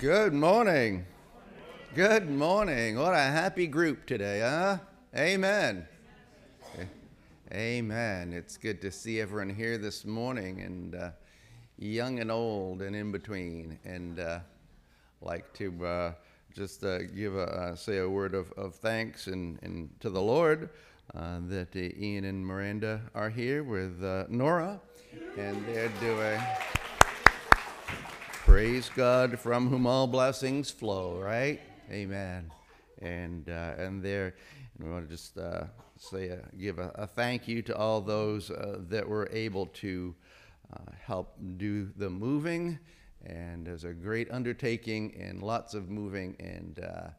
Good morning. Good morning. What a happy group today, huh? Amen. Amen. It's good to see everyone here this morning, and uh, young and old, and in between. And uh, like to uh, just uh, give a uh, say a word of, of thanks and, and to the Lord uh, that Ian and Miranda are here with Nora, and they're doing. Praise God from whom all blessings flow, right? Amen. And uh, and there, and we want to just uh, say, a, give a, a, thank you to all those uh, that were able to uh, help do the moving. And there's a great undertaking and lots of moving. And uh,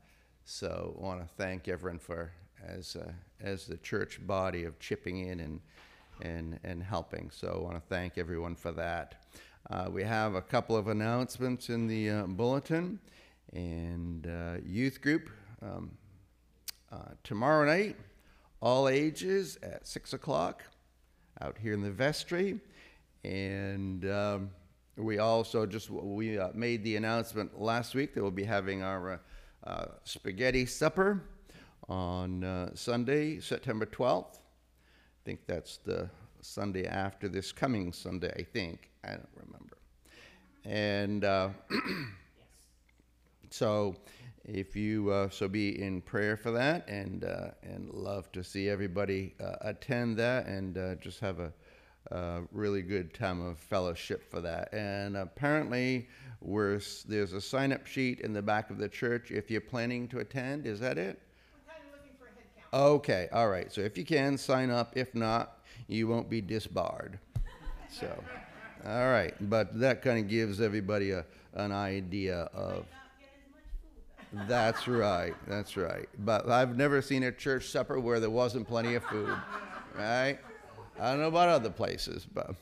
so I want to thank everyone for, as, uh, as the church body, of chipping in and, and, and helping. So I want to thank everyone for that. Uh, we have a couple of announcements in the uh, bulletin and uh, youth group um, uh, tomorrow night, all ages at 6 o'clock out here in the vestry. And um, we also just we uh, made the announcement last week that we'll be having our uh, spaghetti supper on Sunday, September 12th. I think that's the Sunday after this coming Sunday, I think. I don't remember. And uh, so, if you uh, so be in prayer for that, and uh, and love to see everybody uh, attend that, and uh, just have a, a, really good time of fellowship for that. And apparently, we're, there's a sign-up sheet in the back of the church if you're planning to attend. Is that it? Okay, all right. So if you can, sign up. If not, you won't be disbarred. So. All right, but that kind of gives everybody a, an idea of. That's right, that's right. But I've never seen a church supper where there wasn't plenty of food, right? I don't know about other places, but.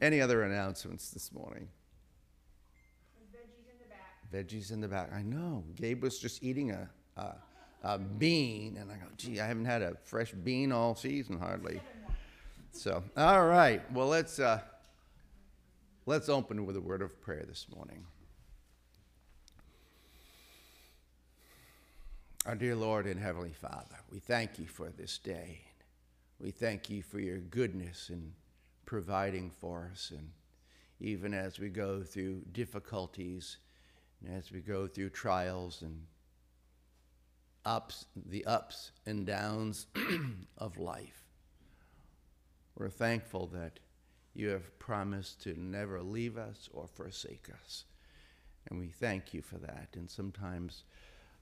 Any other announcements this morning? Veggies in the back. Veggies in the back. I know. Gabe was just eating a, a, a bean, and I go, gee, I haven't had a fresh bean all season hardly. So, all right. Well, let's. Uh, Let's open with a word of prayer this morning. Our dear Lord and Heavenly Father, we thank you for this day. We thank you for your goodness in providing for us. And even as we go through difficulties and as we go through trials and ups, the ups and downs of life, we're thankful that you have promised to never leave us or forsake us. And we thank you for that. And sometimes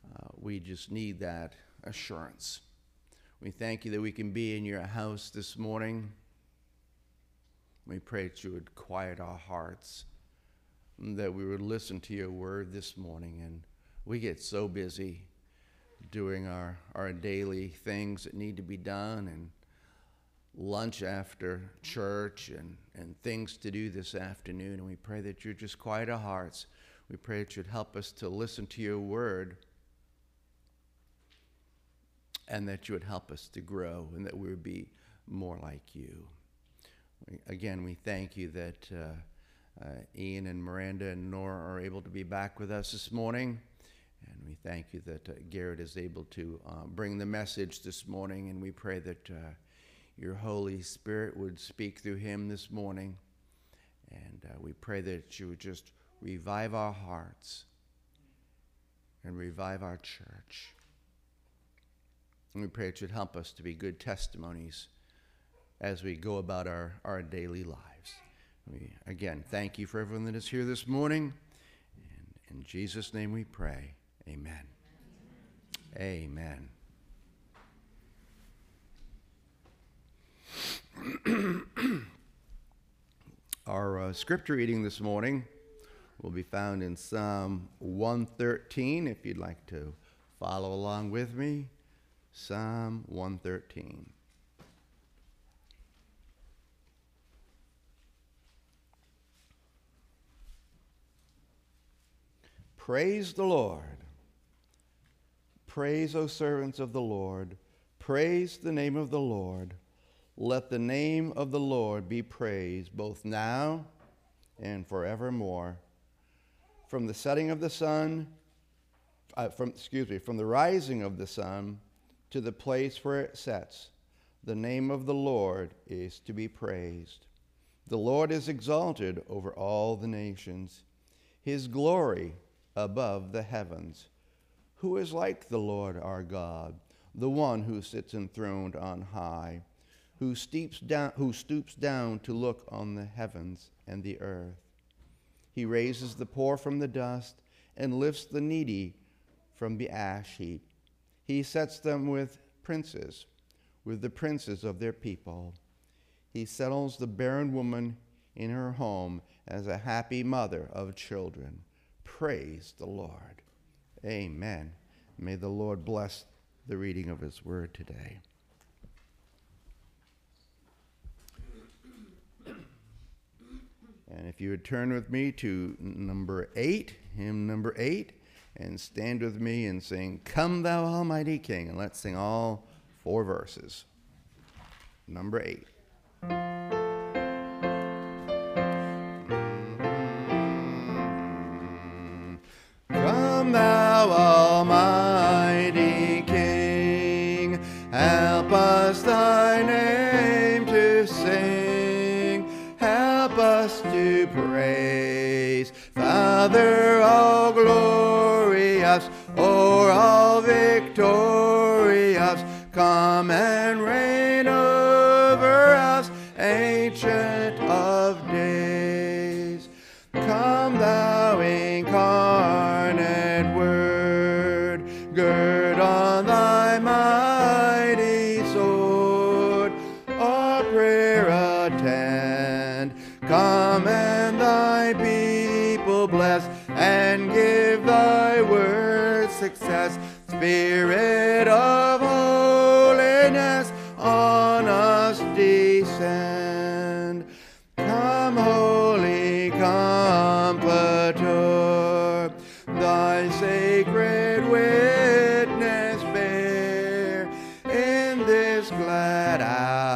uh, we just need that assurance. We thank you that we can be in your house this morning. We pray that you would quiet our hearts, that we would listen to your word this morning. And we get so busy doing our, our daily things that need to be done and lunch after church and, and things to do this afternoon. And we pray that you just quiet our hearts. We pray that you'd help us to listen to your word and that you would help us to grow and that we would be more like you. Again, we thank you that uh, uh, Ian and Miranda and Nora are able to be back with us this morning. And we thank you that uh, Garrett is able to uh, bring the message this morning. And we pray that uh, your Holy Spirit would speak through him this morning. And uh, we pray that you would just revive our hearts and revive our church. And we pray that you'd help us to be good testimonies as we go about our, our daily lives. We, again, thank you for everyone that is here this morning. And in Jesus' name we pray. Amen. Amen. Amen. Our uh, scripture reading this morning will be found in Psalm 113, if you'd like to follow along with me. Psalm 113. Praise the Lord. Praise, O servants of the Lord. Praise the name of the Lord. Let the name of the Lord be praised both now and forevermore. from the setting of the sun, uh, from excuse me, from the rising of the sun to the place where it sets. The name of the Lord is to be praised. The Lord is exalted over all the nations, his glory above the heavens. Who is like the Lord our God, the one who sits enthroned on high, who, steeps down, who stoops down to look on the heavens and the earth? He raises the poor from the dust and lifts the needy from the ash heap. He sets them with princes, with the princes of their people. He settles the barren woman in her home as a happy mother of children. Praise the Lord. Amen. May the Lord bless the reading of his word today. And if you would turn with me to number eight, hymn number eight, and stand with me and sing, Come Thou Almighty King. And let's sing all four verses. Number eight. Mm-hmm. Come Thou Almighty Father, all glorious, o'er all victorious, come and reign Spirit of holiness, on us descend. Come, Holy Comforter, thy sacred witness bear in this glad hour.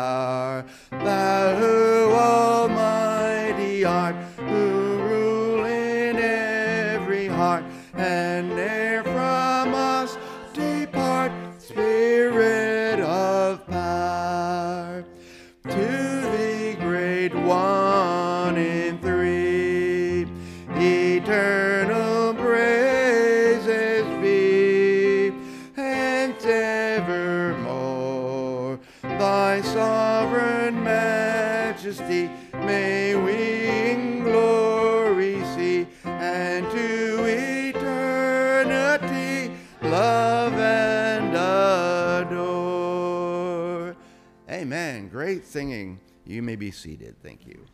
You may be seated. Thank you.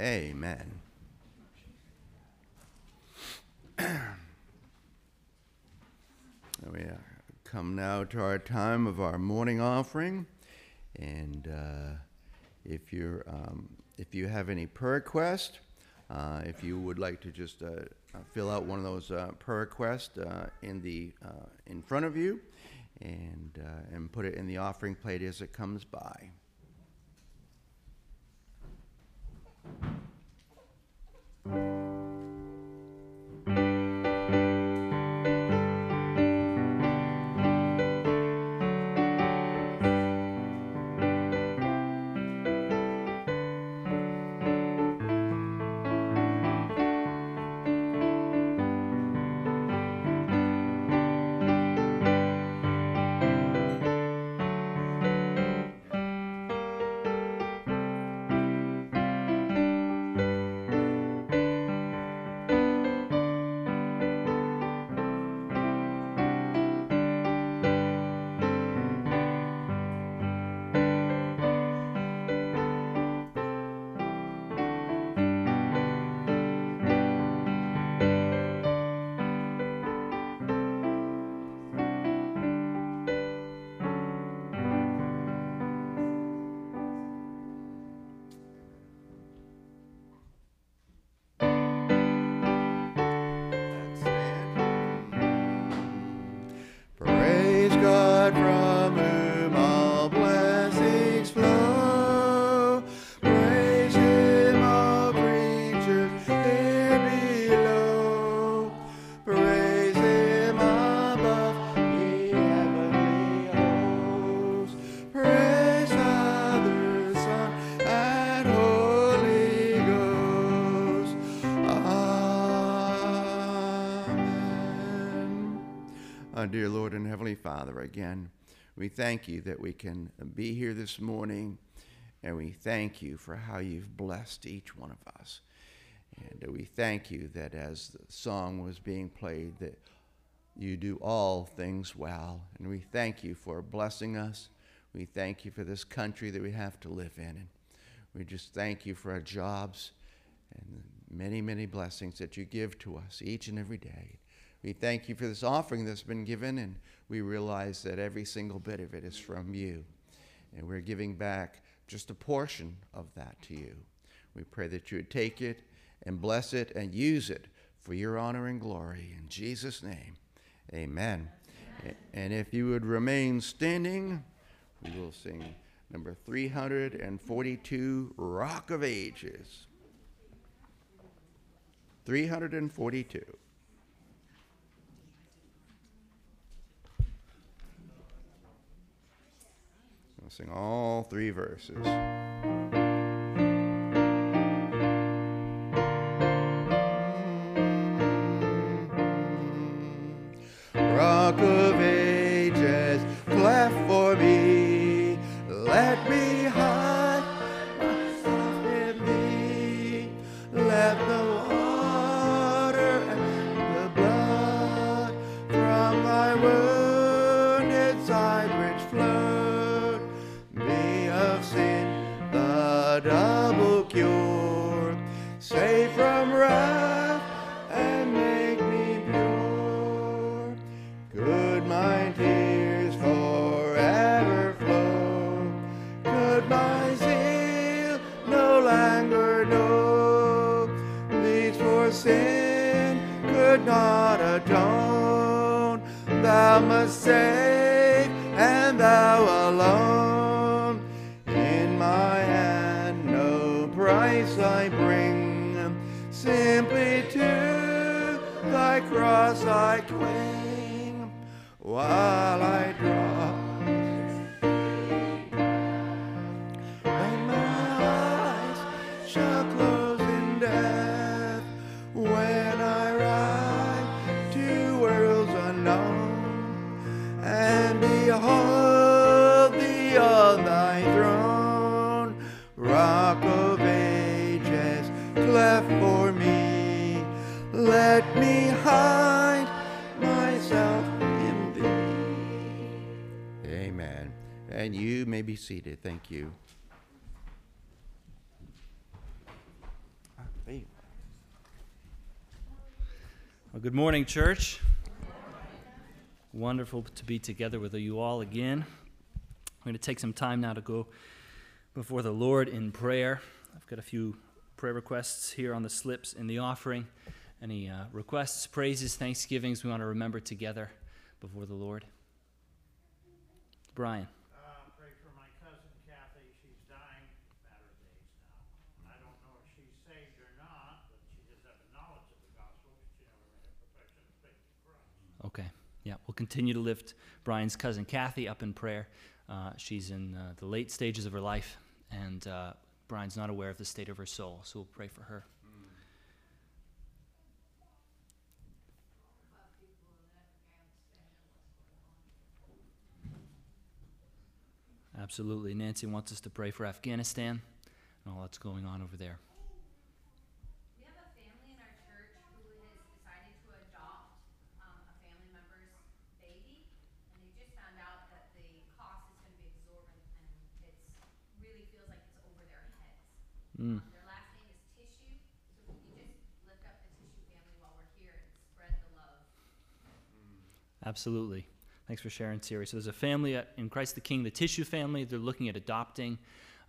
Amen. we come now to our time of our morning offering, and uh, if you're um, if you have any prayer requests, uh, if you would like to just uh, fill out one of those uh, prayer requests uh, in the uh, in front of you, and and put it in the offering plate as it comes by. Father, again, we thank you that we can be here this morning, and we thank you for how you've blessed each one of us. And we thank you that as the song was being played, that you do all things well. And we thank you for blessing us. We thank you for this country that we have to live in. And we just thank you for our jobs and many, many blessings that you give to us each and every day. We thank you for this offering that's been given, and we realize that every single bit of it is from you. And we're giving back just a portion of that to you. We pray that you would take it and bless it and use it for your honor and glory. In Jesus' name, amen. amen. And if you would remain standing, we will sing number 342 Rock of Ages. 342. I'll sing all three verses. Rock And you may be seated. Thank you. Well, good morning, church. Wonderful to be together with you all again. I'm going to take some time now to go before the Lord in prayer. I've got a few prayer requests here on the slips in the offering. Any uh, requests, praises, thanksgivings we want to remember together before the Lord? Brian. Uh, pray for my cousin Kathy. She's dying matter of days now. I don't know if she's saved or not, but she does have a knowledge of the gospel. She never made a profession of faith in Christ. Okay. Yeah, we'll continue to lift Brian's cousin Kathy up in prayer. Uh, she's in uh, the late stages of her life, and uh, Brian's not aware of the state of her soul, so we'll pray for her. Absolutely. Nancy wants us to pray for Afghanistan and all that's going on over there. We have a family in our church who has decided to adopt um, a family member's baby, and they just found out that the cost is going to be exorbitant, and it's really feels like it's over their heads. Mm. Their last name is Tissue, so if you just lift up the Tissue family while we're here and spread the love. Absolutely. Thanks for sharing, Siri. So there's a family at, in Christ the King, the Tissue family. They're looking at adopting,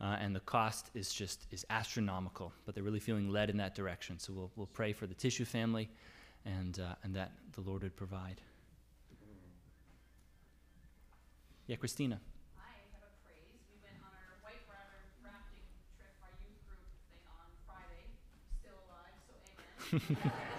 uh, and the cost is just is astronomical. But they're really feeling led in that direction. So we'll we'll pray for the Tissue family, and uh, and that the Lord would provide. Yeah, Christina. Mm-hmm.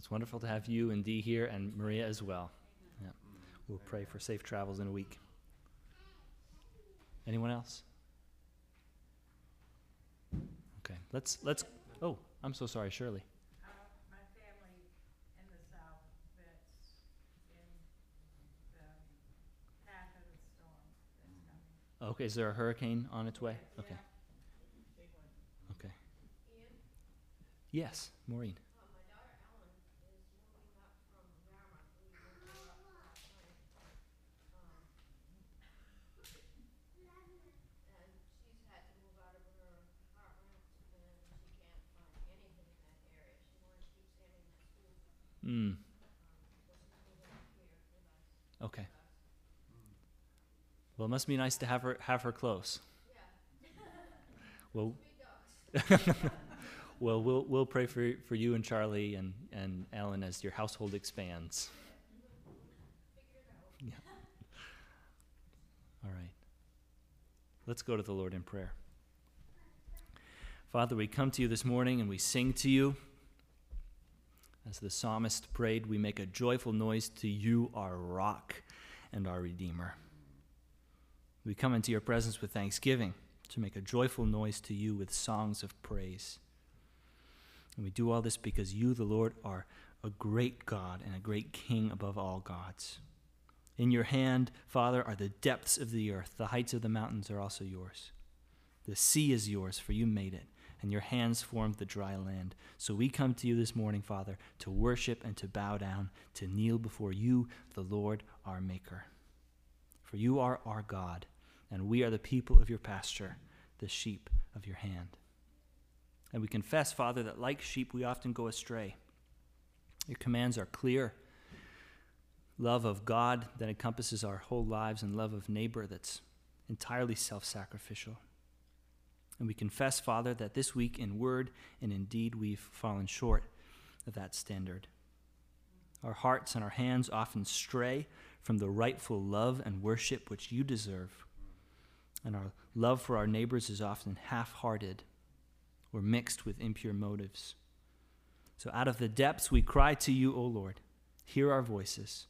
it's wonderful to have you and Dee here and Maria as well. Yeah. We'll pray for safe travels in a week. Anyone else? Okay, let's let's. Oh, I'm so sorry, Shirley. My family in the south that's in the path of the storm that's coming. Okay, is there a hurricane on its way? Okay, okay. Yes, Maureen. Uh, my daughter Ellen is moving up from Yarmouth, we moved her up last night. Um, And she's had to move out of her apartment and she can't find anything in that area. She wants to keep Sammy in that school, Mm, um, so she's moving up here with us. okay. Well, it must be nice to have her have her close. Well, well, we'll we'll pray for for you and Charlie and and Ellen as your household expands. Yeah. All right. Let's go to the Lord in prayer. Father, we come to you this morning and we sing to you. As the psalmist prayed, we make a joyful noise to you, our rock and our redeemer. We come into your presence with thanksgiving to make a joyful noise to you with songs of praise. And we do all this because you, the Lord, are a great God and a great King above all gods. In your hand, Father, are the depths of the earth. The heights of the mountains are also yours. The sea is yours, for you made it, and your hands formed the dry land. So we come to you this morning, Father, to worship and to bow down, to kneel before you, the Lord, our Maker. For you are our God, and we are the people of your pasture, the sheep of your hand. And we confess, Father, that like sheep we often go astray. Your commands are clear love of God that encompasses our whole lives, and love of neighbor that's entirely self sacrificial. And we confess, Father, that this week in word and in deed we've fallen short of that standard. Our hearts and our hands often stray from the rightful love and worship which you deserve. And our love for our neighbors is often half hearted or mixed with impure motives. So, out of the depths, we cry to you, O Lord. Hear our voices.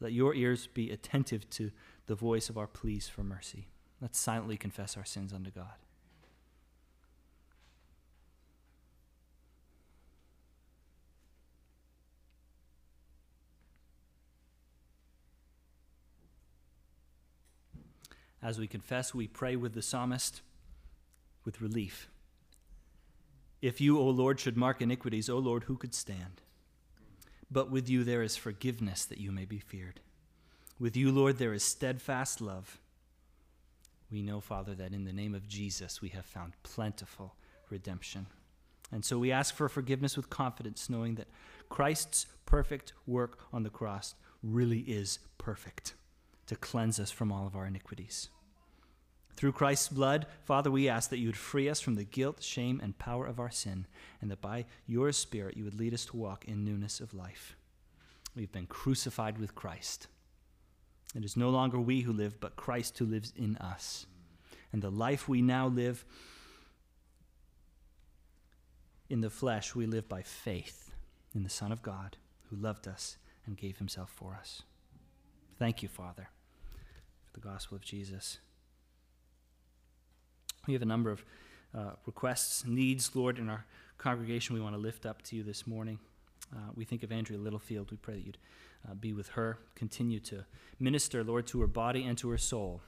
Let your ears be attentive to the voice of our pleas for mercy. Let's silently confess our sins unto God. As we confess, we pray with the psalmist with relief. If you, O Lord, should mark iniquities, O Lord, who could stand? But with you there is forgiveness that you may be feared. With you, Lord, there is steadfast love. We know, Father, that in the name of Jesus we have found plentiful redemption. And so we ask for forgiveness with confidence, knowing that Christ's perfect work on the cross really is perfect to cleanse us from all of our iniquities. Through Christ's blood, Father, we ask that you would free us from the guilt, shame, and power of our sin, and that by your Spirit you would lead us to walk in newness of life. We've been crucified with Christ. It is no longer we who live, but Christ who lives in us. And the life we now live in the flesh, we live by faith in the Son of God who loved us and gave himself for us. Thank you, Father, the gospel of Jesus. We have a number of uh, requests, needs, Lord, in our congregation we want to lift up to you this morning. Uh, we think of Andrea Littlefield. We pray that you'd uh, be with her, continue to minister, Lord, to her body and to her soul.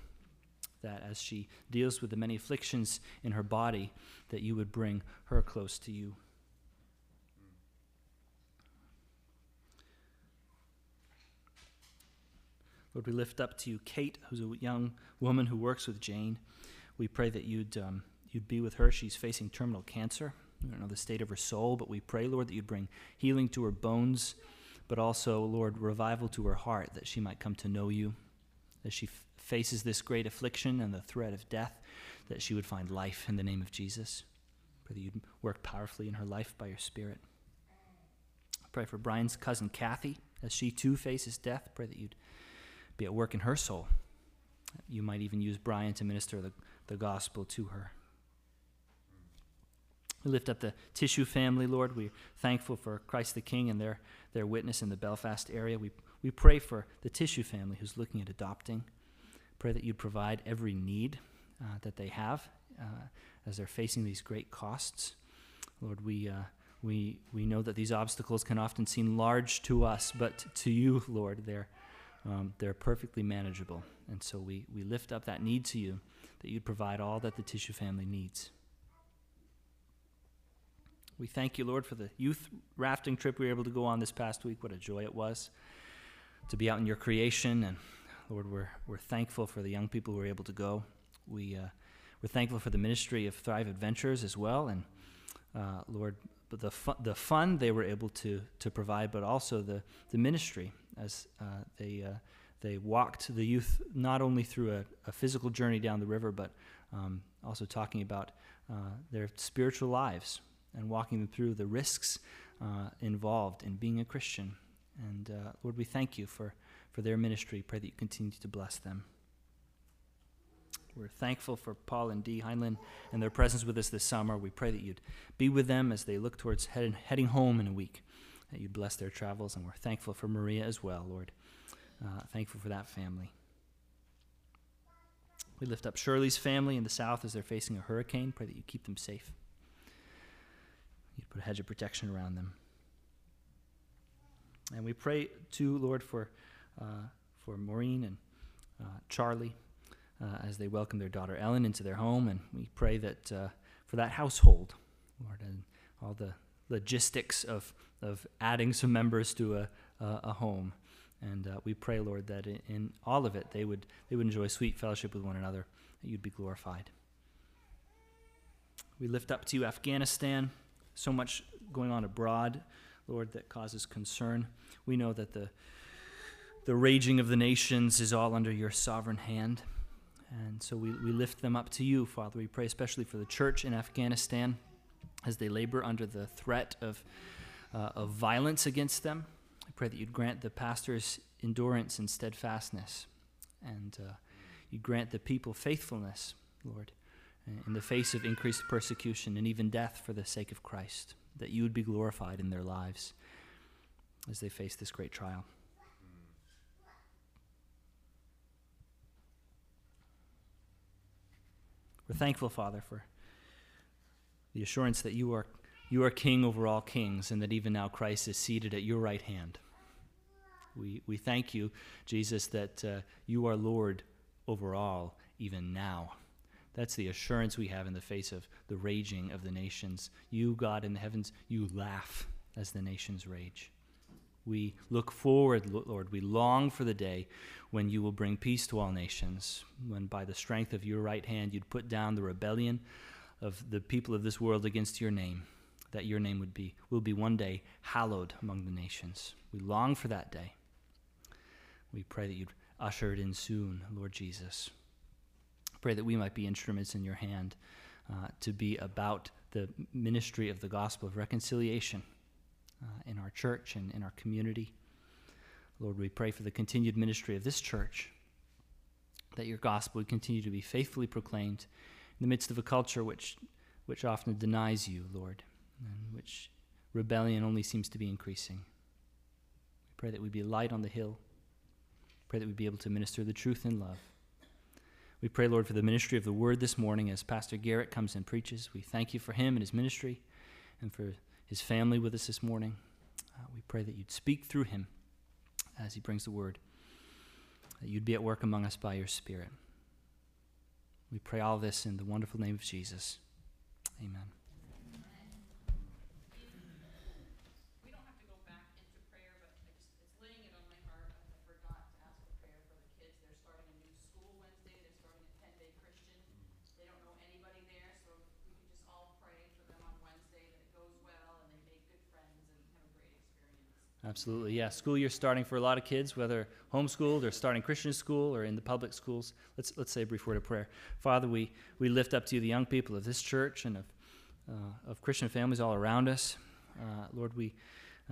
That as she deals with the many afflictions in her body, that you would bring her close to you. Lord, we lift up to you Kate, who's a young woman who works with Jane. We pray that you'd, um, you'd be with her. She's facing terminal cancer. We don't know the state of her soul, but we pray, Lord, that you'd bring healing to her bones, but also, Lord, revival to her heart, that she might come to know you. As she f- faces this great affliction and the threat of death, that she would find life in the name of Jesus. Pray that you'd work powerfully in her life by your Spirit. Pray for Brian's cousin Kathy as she too faces death. Pray that you'd be at work in her soul. You might even use Brian to minister the, the gospel to her. We lift up the Tissue family, Lord. We're thankful for Christ the King and their, their witness in the Belfast area. We, we pray for the Tissue family who's looking at adopting. Pray that you'd provide every need uh, that they have uh, as they're facing these great costs. Lord, we, uh, we, we know that these obstacles can often seem large to us, but to you, Lord, they're, um, they're perfectly manageable. And so we, we lift up that need to you, that you'd provide all that the tissue family needs. We thank you, Lord, for the youth rafting trip we were able to go on this past week. What a joy it was to be out in your creation. And Lord, we're, we're thankful for the young people who were able to go. We, uh, we're thankful for the ministry of Thrive Adventures as well. And uh, Lord, the, fu- the fun they were able to, to provide, but also the, the ministry as uh, they, uh, they walked the youth not only through a, a physical journey down the river, but um, also talking about uh, their spiritual lives and walking them through the risks uh, involved in being a Christian. And uh, Lord, we thank you for, for their ministry. Pray that you continue to bless them. We're thankful for Paul and Dee Heinlein and their presence with us this summer. We pray that you'd be with them as they look towards head, heading home in a week, that you'd bless their travels. And we're thankful for Maria as well, Lord. Uh, thankful for that family. We lift up Shirley's family in the south as they're facing a hurricane. Pray that you keep them safe. You'd put a hedge of protection around them. And we pray too, Lord, for, uh, for Maureen and uh, Charlie uh, as they welcome their daughter Ellen into their home. And we pray that uh, for that household, Lord, and all the logistics of, of adding some members to a, a, a home. And uh, we pray, Lord, that in, in all of it they would, they would enjoy sweet fellowship with one another, that you'd be glorified. We lift up to you Afghanistan, so much going on abroad, Lord, that causes concern. We know that the, the raging of the nations is all under your sovereign hand. And so we, we lift them up to you, Father. We pray especially for the church in Afghanistan as they labor under the threat of, uh, of violence against them. I pray that you'd grant the pastors endurance and steadfastness, and uh, you grant the people faithfulness, Lord, in the face of increased persecution and even death for the sake of Christ, that you would be glorified in their lives as they face this great trial. We're thankful, Father, for the assurance that you are, you are king over all kings and that even now Christ is seated at your right hand. We, we thank you, Jesus, that uh, you are Lord over all, even now. That's the assurance we have in the face of the raging of the nations. You, God in the heavens, you laugh as the nations rage. We look forward, Lord. We long for the day when you will bring peace to all nations, when by the strength of your right hand you'd put down the rebellion of the people of this world against your name, that your name would be will be one day hallowed among the nations. We long for that day. We pray that you'd usher it in soon, Lord Jesus. Pray that we might be instruments in your hand uh, to be about the ministry of the gospel of reconciliation uh, in our church and in our community. Lord, we pray for the continued ministry of this church, that your gospel would continue to be faithfully proclaimed in the midst of a culture which, which often denies you, Lord, and which rebellion only seems to be increasing. We pray that we be light on the hill. Pray that we be able to minister the truth in love. We pray, Lord, for the ministry of the word this morning as Pastor Garrett comes and preaches. We thank you for him and his ministry and for his family with us this morning. Uh, we pray that you'd speak through him as he brings the word, that you'd be at work among us by your Spirit. We pray all this in the wonderful name of Jesus. Amen. We don't have to go back into prayer, but I just, it's laying it on my heart. I forgot to ask for prayer for the Absolutely, yeah. School year starting for a lot of kids, whether homeschooled or starting Christian school or in the public schools. Let's let's say a brief word of prayer. Father, we, we lift up to you the young people of this church and of uh, of Christian families all around us. Uh, Lord, we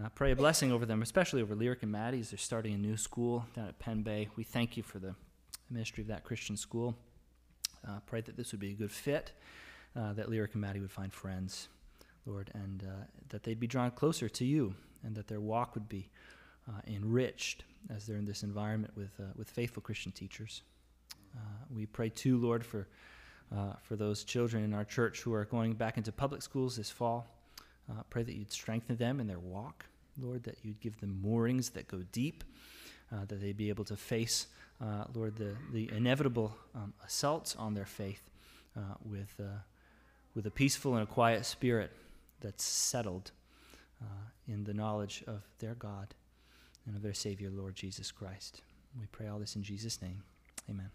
uh, pray a blessing over them, especially over Lyric and Maddie as they're starting a new school down at Penn Bay. We thank you for the ministry of that Christian school. Uh, pray that this would be a good fit, uh, that Lyric and Maddie would find friends, Lord, and uh, that they'd be drawn closer to you, and that their walk would be uh, enriched as they're in this environment with, uh, with faithful Christian teachers. Uh, we pray too, Lord, for, uh, for those children in our church who are going back into public schools this fall. Uh, pray that you'd strengthen them in their walk, Lord, that you'd give them moorings that go deep, that they'd be able to face, Lord, the, the inevitable um, assaults on their faith with, with a peaceful and a quiet spirit that's settled uh, in the knowledge of their God and of their Savior, Lord Jesus Christ. We pray all this in Jesus' name. Amen.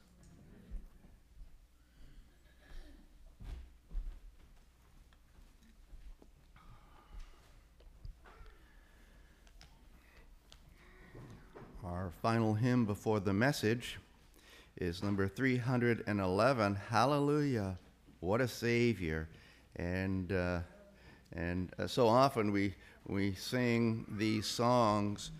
Our final hymn before the message is number 311, Hallelujah, what a Savior. And, uh, and uh, so often we, we sing these songs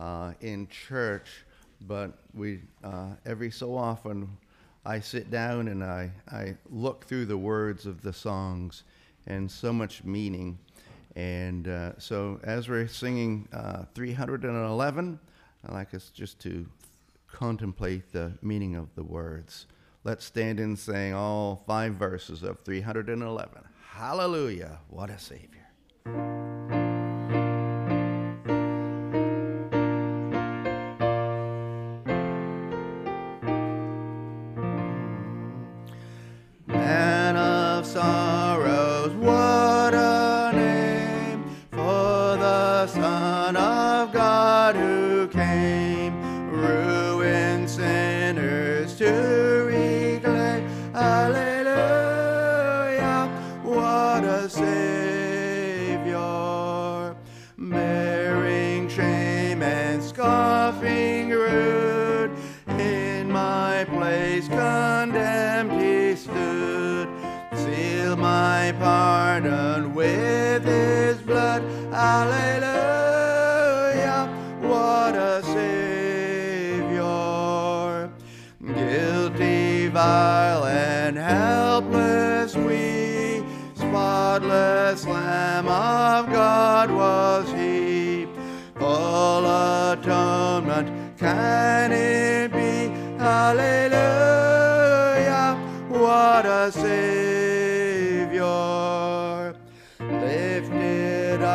uh, in church, but we, uh, every so often I sit down and I, I look through the words of the songs and so much meaning. And uh, so as we're singing uh, 311, I'd like us just to contemplate the meaning of the words. Let's stand and sing all five verses of 311. Hallelujah, what a Savior.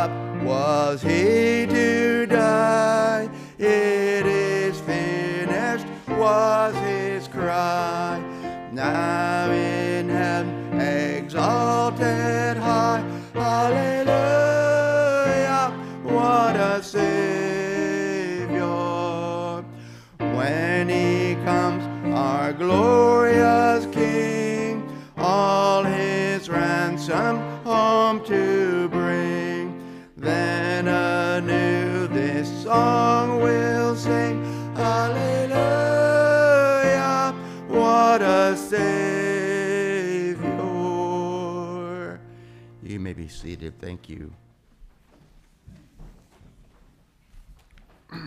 Up was he to die. It is finished was his cry. Now in heaven exalted high. Hallelujah, what a Savior. When he comes, our glorious seated. Thank you. I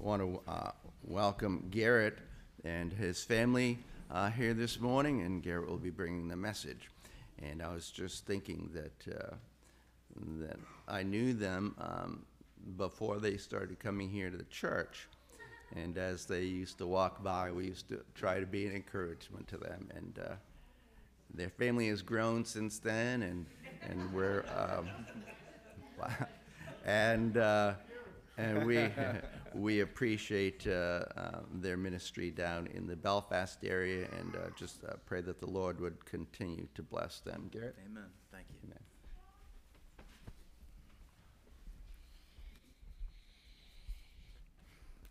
want to uh, welcome Garrett and his family uh, here this morning, and Garrett will be bringing the message. And I was just thinking that uh, that I knew them um, before they started coming here to the church, and as they used to walk by, we used to try to be an encouragement to them. And uh, their family has grown since then, and and we're um, and uh, and we we appreciate uh, um, their ministry down in the Belfast area, and uh, just uh, pray that the Lord would continue to bless them. Garrett. Amen. Thank you. Amen.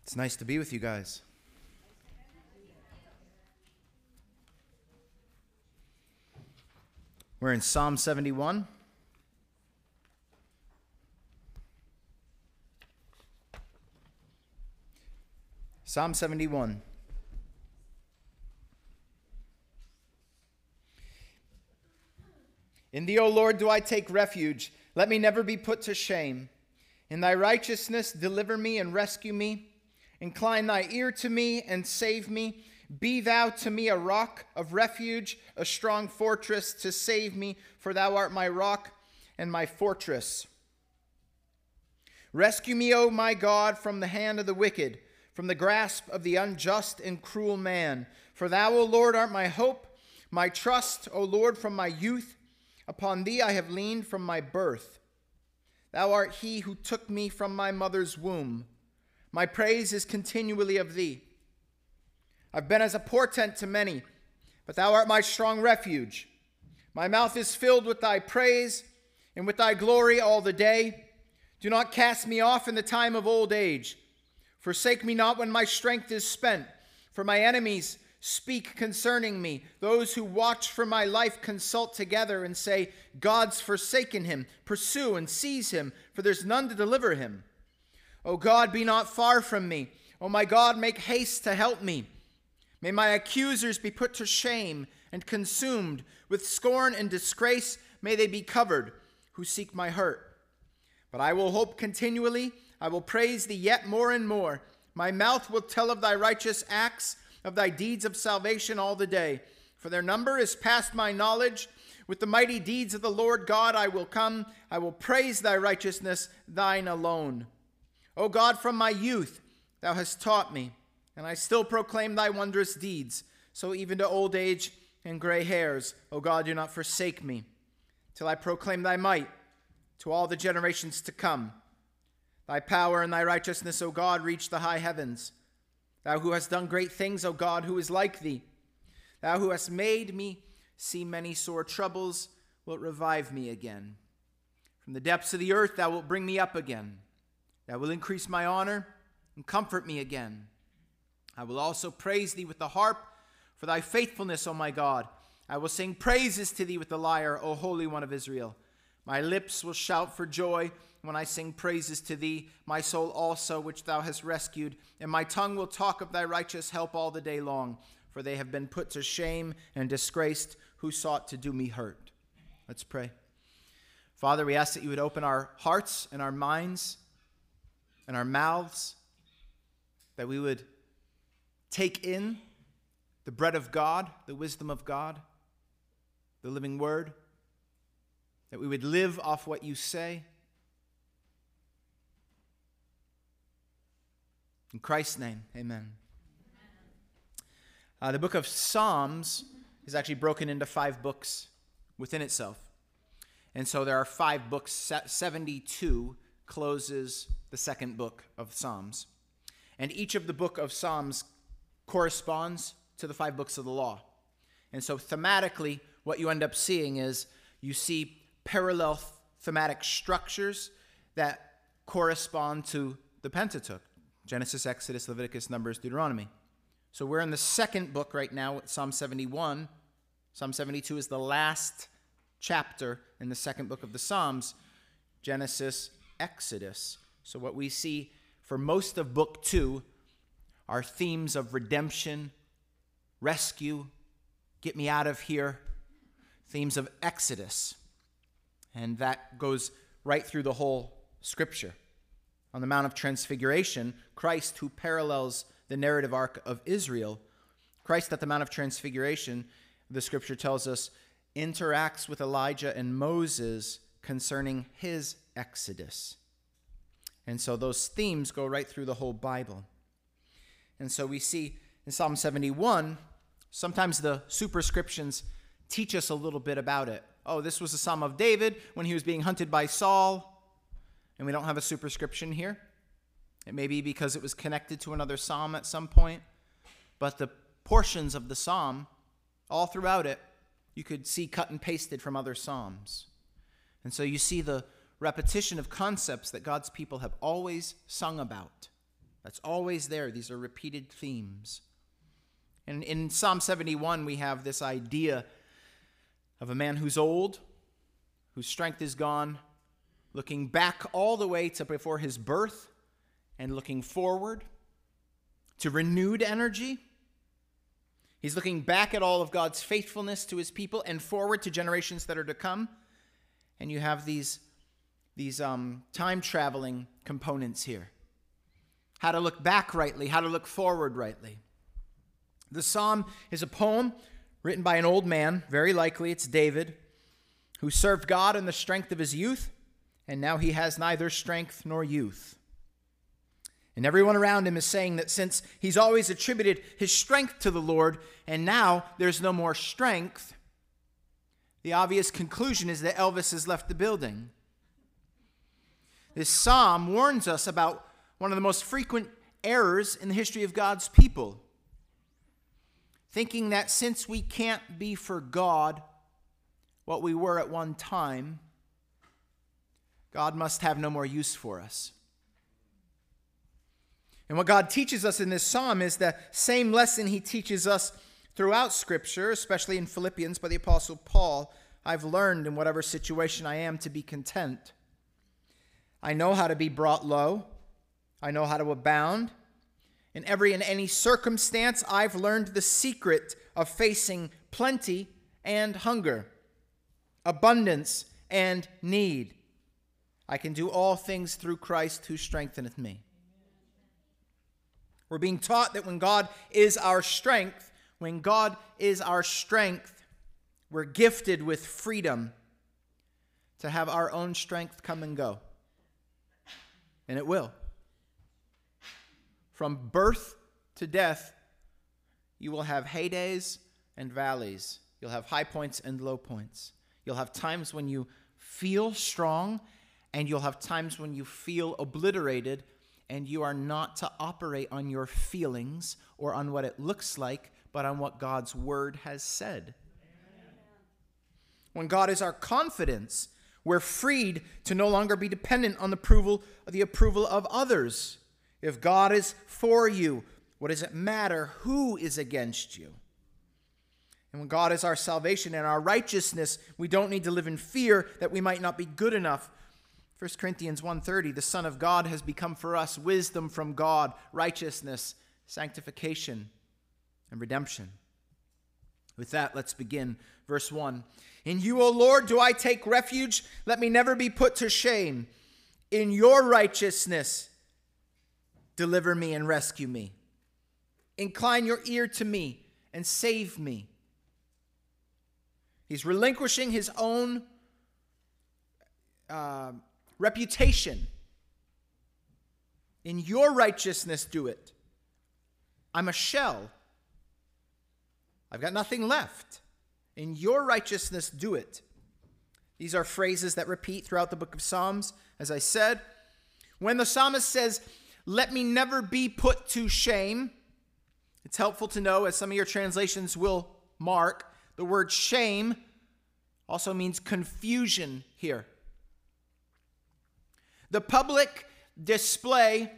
It's nice to be with you guys. We're in Psalm 71. Psalm 71. In thee, O Lord, do I take refuge. Let me never be put to shame. In thy righteousness, deliver me and rescue me. Incline thy ear to me and save me. Be thou to me a rock of refuge, a strong fortress to save me, for thou art my rock and my fortress. Rescue me, O my God, from the hand of the wicked, from the grasp of the unjust and cruel man. For thou, O Lord, art my hope, my trust, O Lord, from my youth. Upon thee I have leaned from my birth. Thou art he who took me from my mother's womb. My praise is continually of thee. I've been as a portent to many, but thou art my strong refuge. My mouth is filled with thy praise and with thy glory all the day. Do not cast me off in the time of old age. Forsake me not when my strength is spent, for my enemies speak concerning me. Those who watch for my life consult together and say, God's forsaken him. Pursue and seize him, for there's none to deliver him. O God, be not far from me. O my God, make haste to help me. May my accusers be put to shame and consumed. With scorn and disgrace may they be covered who seek my hurt. But I will hope continually. I will praise thee yet more and more. My mouth will tell of thy righteous acts, of thy deeds of salvation all the day. For their number is past my knowledge. With the mighty deeds of the Lord God I will come. I will praise thy righteousness, thine alone. O God, from my youth thou hast taught me and I still proclaim thy wondrous deeds. So even to old age and gray hairs, O God, do not forsake me, till I proclaim thy might to all the generations to come. Thy power and thy righteousness, O God, reach the high heavens. Thou who hast done great things, O God, who is like thee? Thou who hast made me see many sore troubles, wilt revive me again. From the depths of the earth, thou wilt bring me up again. Thou wilt increase my honor and comfort me again. I will also praise thee with the harp for thy faithfulness, O my God. I will sing praises to thee with the lyre, O Holy One of Israel. My lips will shout for joy when I sing praises to thee, my soul also, which thou hast rescued, and my tongue will talk of thy righteous help all the day long, for they have been put to shame and disgraced who sought to do me hurt. Let's pray. Father, we ask that you would open our hearts and our minds and our mouths, that we would take in the bread of God, the wisdom of God, the living word, that we would live off what you say. In Christ's name, amen. Uh, the book of Psalms is actually broken into five books within itself. And so there are five books. 72 closes the second book of Psalms. And each of the book of Psalms corresponds to the five books of the law. And so, thematically, what you end up seeing is you see parallel thematic structures that correspond to the Pentateuch Genesis, Exodus, Leviticus, Numbers, Deuteronomy. So, we're in the second book right now, Psalm 71. Psalm 72 is the last chapter in the second book of the Psalms Genesis, Exodus. So, what we see for most of book two are themes of redemption, rescue, get me out of here, themes of exodus. And that goes right through the whole scripture. On the Mount of Transfiguration, Christ, who parallels the narrative arc of Israel, Christ at the Mount of Transfiguration, the scripture tells us, interacts with Elijah and Moses concerning his exodus. And so those themes go right through the whole Bible. And so we see in Psalm 71, sometimes the superscriptions teach us a little bit about it. Oh, this was a Psalm of David when he was being hunted by Saul, and we don't have a superscription here. It may be because it was connected to another psalm at some point, but the portions of the psalm, all throughout it, you could see cut and pasted from other psalms. And so you see the repetition of concepts that God's people have always sung about. That's always there. These are repeated themes. And in Psalm 71, we have this idea of a man who's old, whose strength is gone, looking back all the way to before his birth and looking forward to renewed energy. He's looking back at all of God's faithfulness to his people and forward to generations that are to come. And you have these, these um, time traveling components here how to look back rightly, how to look forward rightly. The psalm is a poem written by an old man, very likely it's David, who served God in the strength of his youth, and now he has neither strength nor youth. And everyone around him is saying that since he's always attributed his strength to the Lord, and now there's no more strength, the obvious conclusion is that Elvis has left the building. This psalm warns us about one of the most frequent errors in the history of God's people. Thinking that since we can't be for God what we were at one time, God must have no more use for us. And what God teaches us in this psalm is the same lesson he teaches us throughout Scripture, especially in Philippians by the Apostle Paul. I've learned in whatever situation I am to be content. I know how to be brought low, I know how to abound. In every and any circumstance, I've learned the secret of facing plenty and hunger, abundance and need. I can do all things through Christ who strengtheneth me. We're being taught that when God is our strength, when God is our strength, we're gifted with freedom to have our own strength come and go. And it will. From birth to death, you will have heydays and valleys. You'll have high points and low points. You'll have times when you feel strong, and you'll have times when you feel obliterated, and you are not to operate on your feelings or on what it looks like, but on what God's word has said. When God is our confidence, we're freed to no longer be dependent on the approval, the approval of others. If God is for you, what does it matter who is against you? And when God is our salvation and our righteousness, we don't need to live in fear that we might not be good enough. 1 Corinthians 1:30 The son of God has become for us wisdom from God, righteousness, sanctification, and redemption. With that, let's begin verse 1. In you, O Lord, do I take refuge. Let me never be put to shame. In your righteousness Deliver me and rescue me. Incline your ear to me and save me. He's relinquishing his own uh, reputation. In your righteousness, do it. I'm a shell. I've got nothing left. In your righteousness, do it. These are phrases that repeat throughout the book of Psalms. As I said, when the psalmist says, let me never be put to shame. It's helpful to know, as some of your translations will mark, the word shame also means confusion here. The public display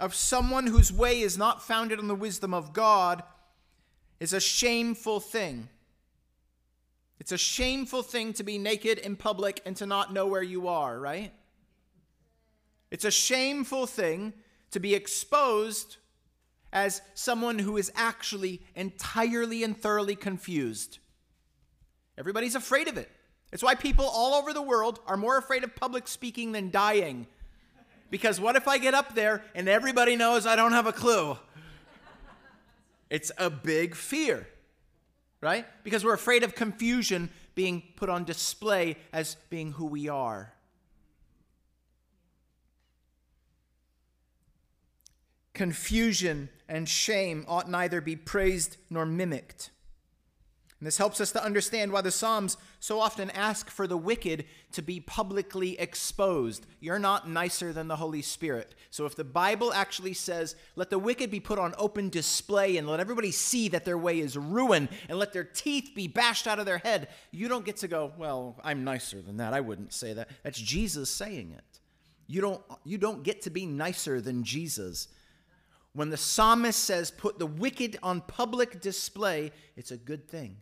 of someone whose way is not founded on the wisdom of God is a shameful thing. It's a shameful thing to be naked in public and to not know where you are, right? It's a shameful thing to be exposed as someone who is actually entirely and thoroughly confused. Everybody's afraid of it. It's why people all over the world are more afraid of public speaking than dying. Because what if I get up there and everybody knows I don't have a clue? It's a big fear, right? Because we're afraid of confusion being put on display as being who we are. Confusion, and shame ought neither be praised nor mimicked. And this helps us to understand why the Psalms so often ask for the wicked to be publicly exposed. You're not nicer than the Holy Spirit. So if the Bible actually says, let the wicked be put on open display and let everybody see that their way is ruin and let their teeth be bashed out of their head, you don't get to go, well, I'm nicer than that. I wouldn't say that. That's Jesus saying it. You don't, you don't get to be nicer than Jesus when the psalmist says, put the wicked on public display, it's a good thing.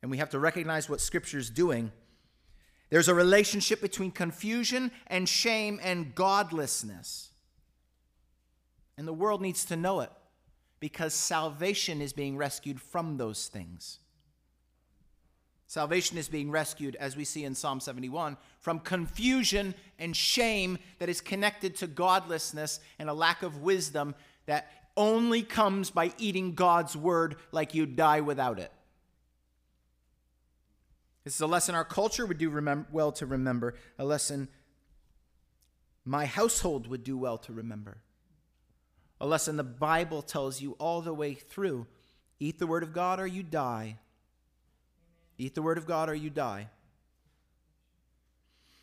And we have to recognize what Scripture is doing. There's a relationship between confusion and shame and godlessness. And the world needs to know it because salvation is being rescued from those things. Salvation is being rescued, as we see in Psalm 71, from confusion and shame that is connected to godlessness and a lack of wisdom that only comes by eating God's word like you die without it. This is a lesson our culture would do well to remember, a lesson my household would do well to remember, a lesson the Bible tells you all the way through eat the word of God or you die. Eat the word of God or you die.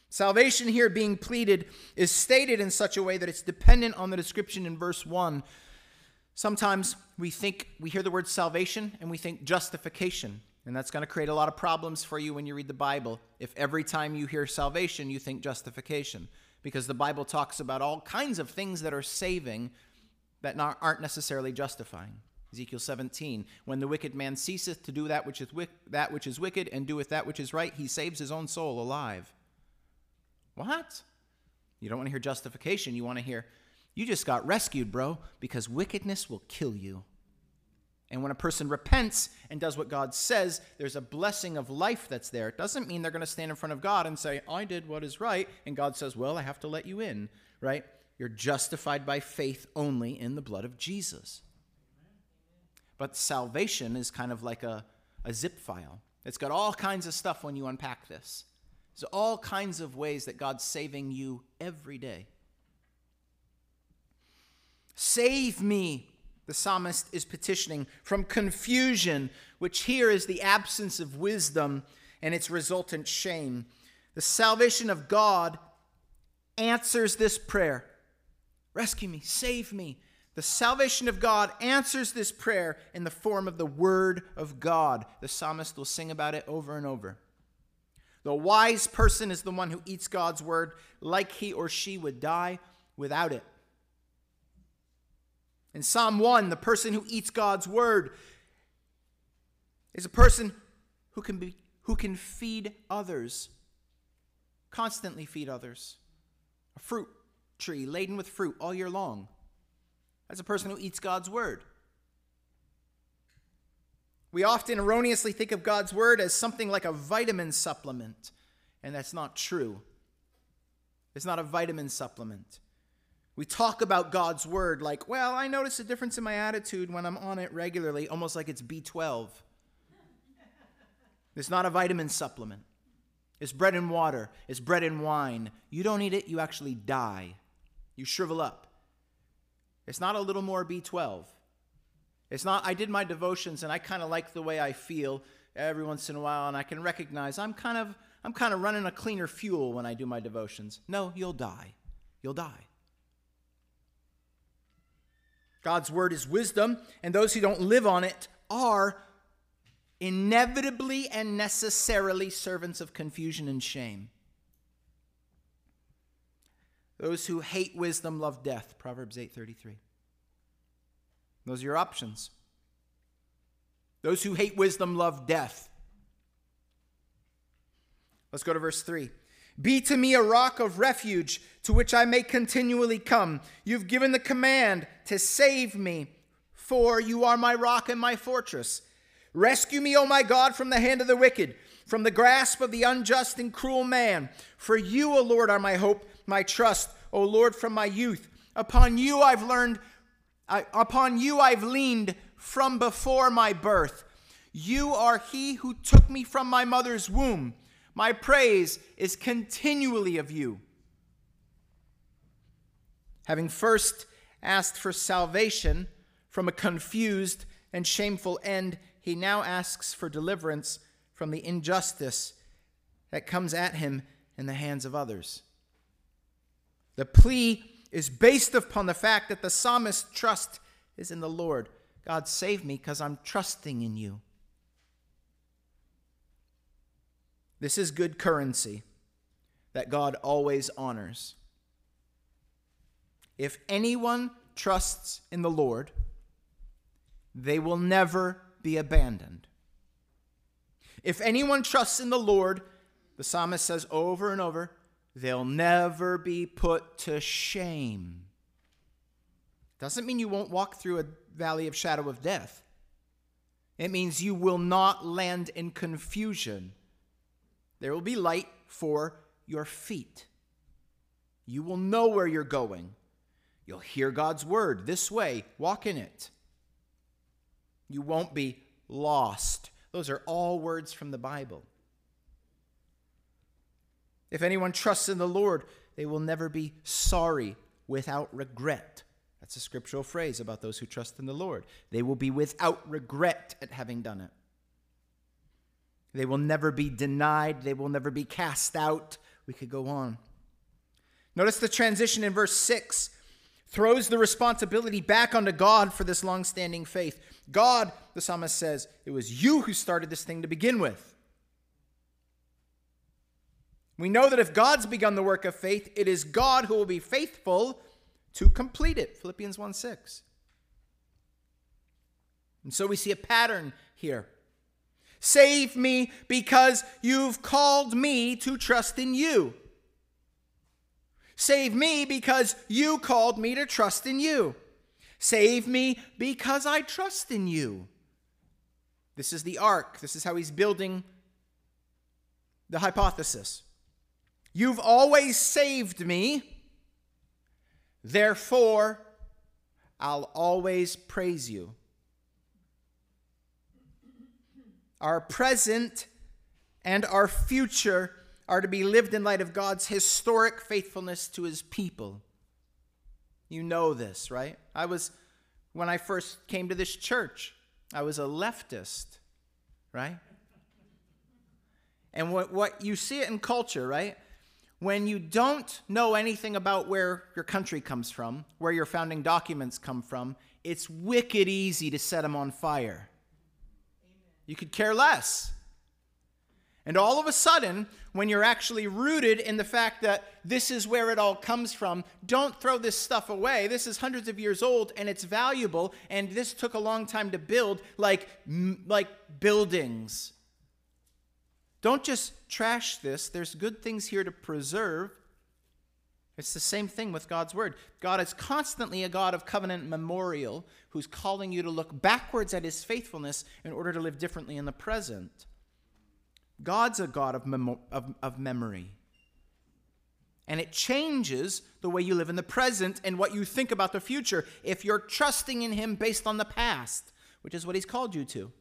Salvation here being pleaded is stated in such a way that it's dependent on the description in verse 1. Sometimes we think, we hear the word salvation and we think justification. And that's going to create a lot of problems for you when you read the Bible if every time you hear salvation you think justification. Because the Bible talks about all kinds of things that are saving that aren't necessarily justifying. Ezekiel 17, when the wicked man ceaseth to do that which is wick, that which is wicked and doeth that which is right, he saves his own soul alive. What? You don't want to hear justification. You want to hear, you just got rescued, bro, because wickedness will kill you. And when a person repents and does what God says, there's a blessing of life that's there. It doesn't mean they're going to stand in front of God and say, I did what is right. And God says, Well, I have to let you in, right? You're justified by faith only in the blood of Jesus. But salvation is kind of like a, a zip file. It's got all kinds of stuff when you unpack this. There's all kinds of ways that God's saving you every day. Save me, the psalmist is petitioning, from confusion, which here is the absence of wisdom and its resultant shame. The salvation of God answers this prayer Rescue me, save me. The salvation of God answers this prayer in the form of the Word of God. The psalmist will sing about it over and over. The wise person is the one who eats God's Word like he or she would die without it. In Psalm 1, the person who eats God's Word is a person who can, be, who can feed others, constantly feed others. A fruit tree laden with fruit all year long. That's a person who eats God's word. We often erroneously think of God's word as something like a vitamin supplement, and that's not true. It's not a vitamin supplement. We talk about God's word like, well, I notice a difference in my attitude when I'm on it regularly, almost like it's B12. It's not a vitamin supplement. It's bread and water, it's bread and wine. You don't eat it, you actually die. You shrivel up. It's not a little more B12. It's not, I did my devotions and I kind of like the way I feel every once in a while and I can recognize I'm kind of I'm kind of running a cleaner fuel when I do my devotions. No, you'll die. You'll die. God's word is wisdom, and those who don't live on it are inevitably and necessarily servants of confusion and shame. Those who hate wisdom love death, Proverbs 8:33. Those are your options. Those who hate wisdom love death. Let's go to verse 3. Be to me a rock of refuge to which I may continually come. You've given the command to save me, for you are my rock and my fortress. Rescue me, O my God, from the hand of the wicked, from the grasp of the unjust and cruel man. For you, O Lord, are my hope, my trust, O Lord, from my youth. Upon you I've learned, I, upon you I've leaned from before my birth. You are he who took me from my mother's womb. My praise is continually of you. Having first asked for salvation from a confused and shameful end, he now asks for deliverance from the injustice that comes at him in the hands of others. The plea is based upon the fact that the psalmist's trust is in the Lord. God, save me because I'm trusting in you. This is good currency that God always honors. If anyone trusts in the Lord, they will never be abandoned. If anyone trusts in the Lord, the psalmist says over and over, they'll never be put to shame. Doesn't mean you won't walk through a valley of shadow of death. It means you will not land in confusion. There will be light for your feet. You will know where you're going. You'll hear God's word this way, walk in it. You won't be lost. Those are all words from the Bible. If anyone trusts in the Lord, they will never be sorry without regret. That's a scriptural phrase about those who trust in the Lord. They will be without regret at having done it. They will never be denied. They will never be cast out. We could go on. Notice the transition in verse 6 throws the responsibility back onto God for this long standing faith. God, the psalmist says, it was you who started this thing to begin with. We know that if God's begun the work of faith, it is God who will be faithful to complete it. Philippians 1 6. And so we see a pattern here. Save me because you've called me to trust in you. Save me because you called me to trust in you. Save me because I trust in you. This is the arc. This is how he's building the hypothesis. You've always saved me. Therefore, I'll always praise you. Our present and our future are to be lived in light of God's historic faithfulness to his people. You know this, right? I was, when I first came to this church, I was a leftist, right? And what, what you see it in culture, right? When you don't know anything about where your country comes from, where your founding documents come from, it's wicked easy to set them on fire. You could care less. And all of a sudden, when you're actually rooted in the fact that this is where it all comes from, don't throw this stuff away. This is hundreds of years old and it's valuable, and this took a long time to build, like, like buildings. Don't just trash this. There's good things here to preserve. It's the same thing with God's word. God is constantly a God of covenant memorial who's calling you to look backwards at his faithfulness in order to live differently in the present. God's a God of, mem- of, of memory. And it changes the way you live in the present and what you think about the future if you're trusting in him based on the past, which is what he's called you to.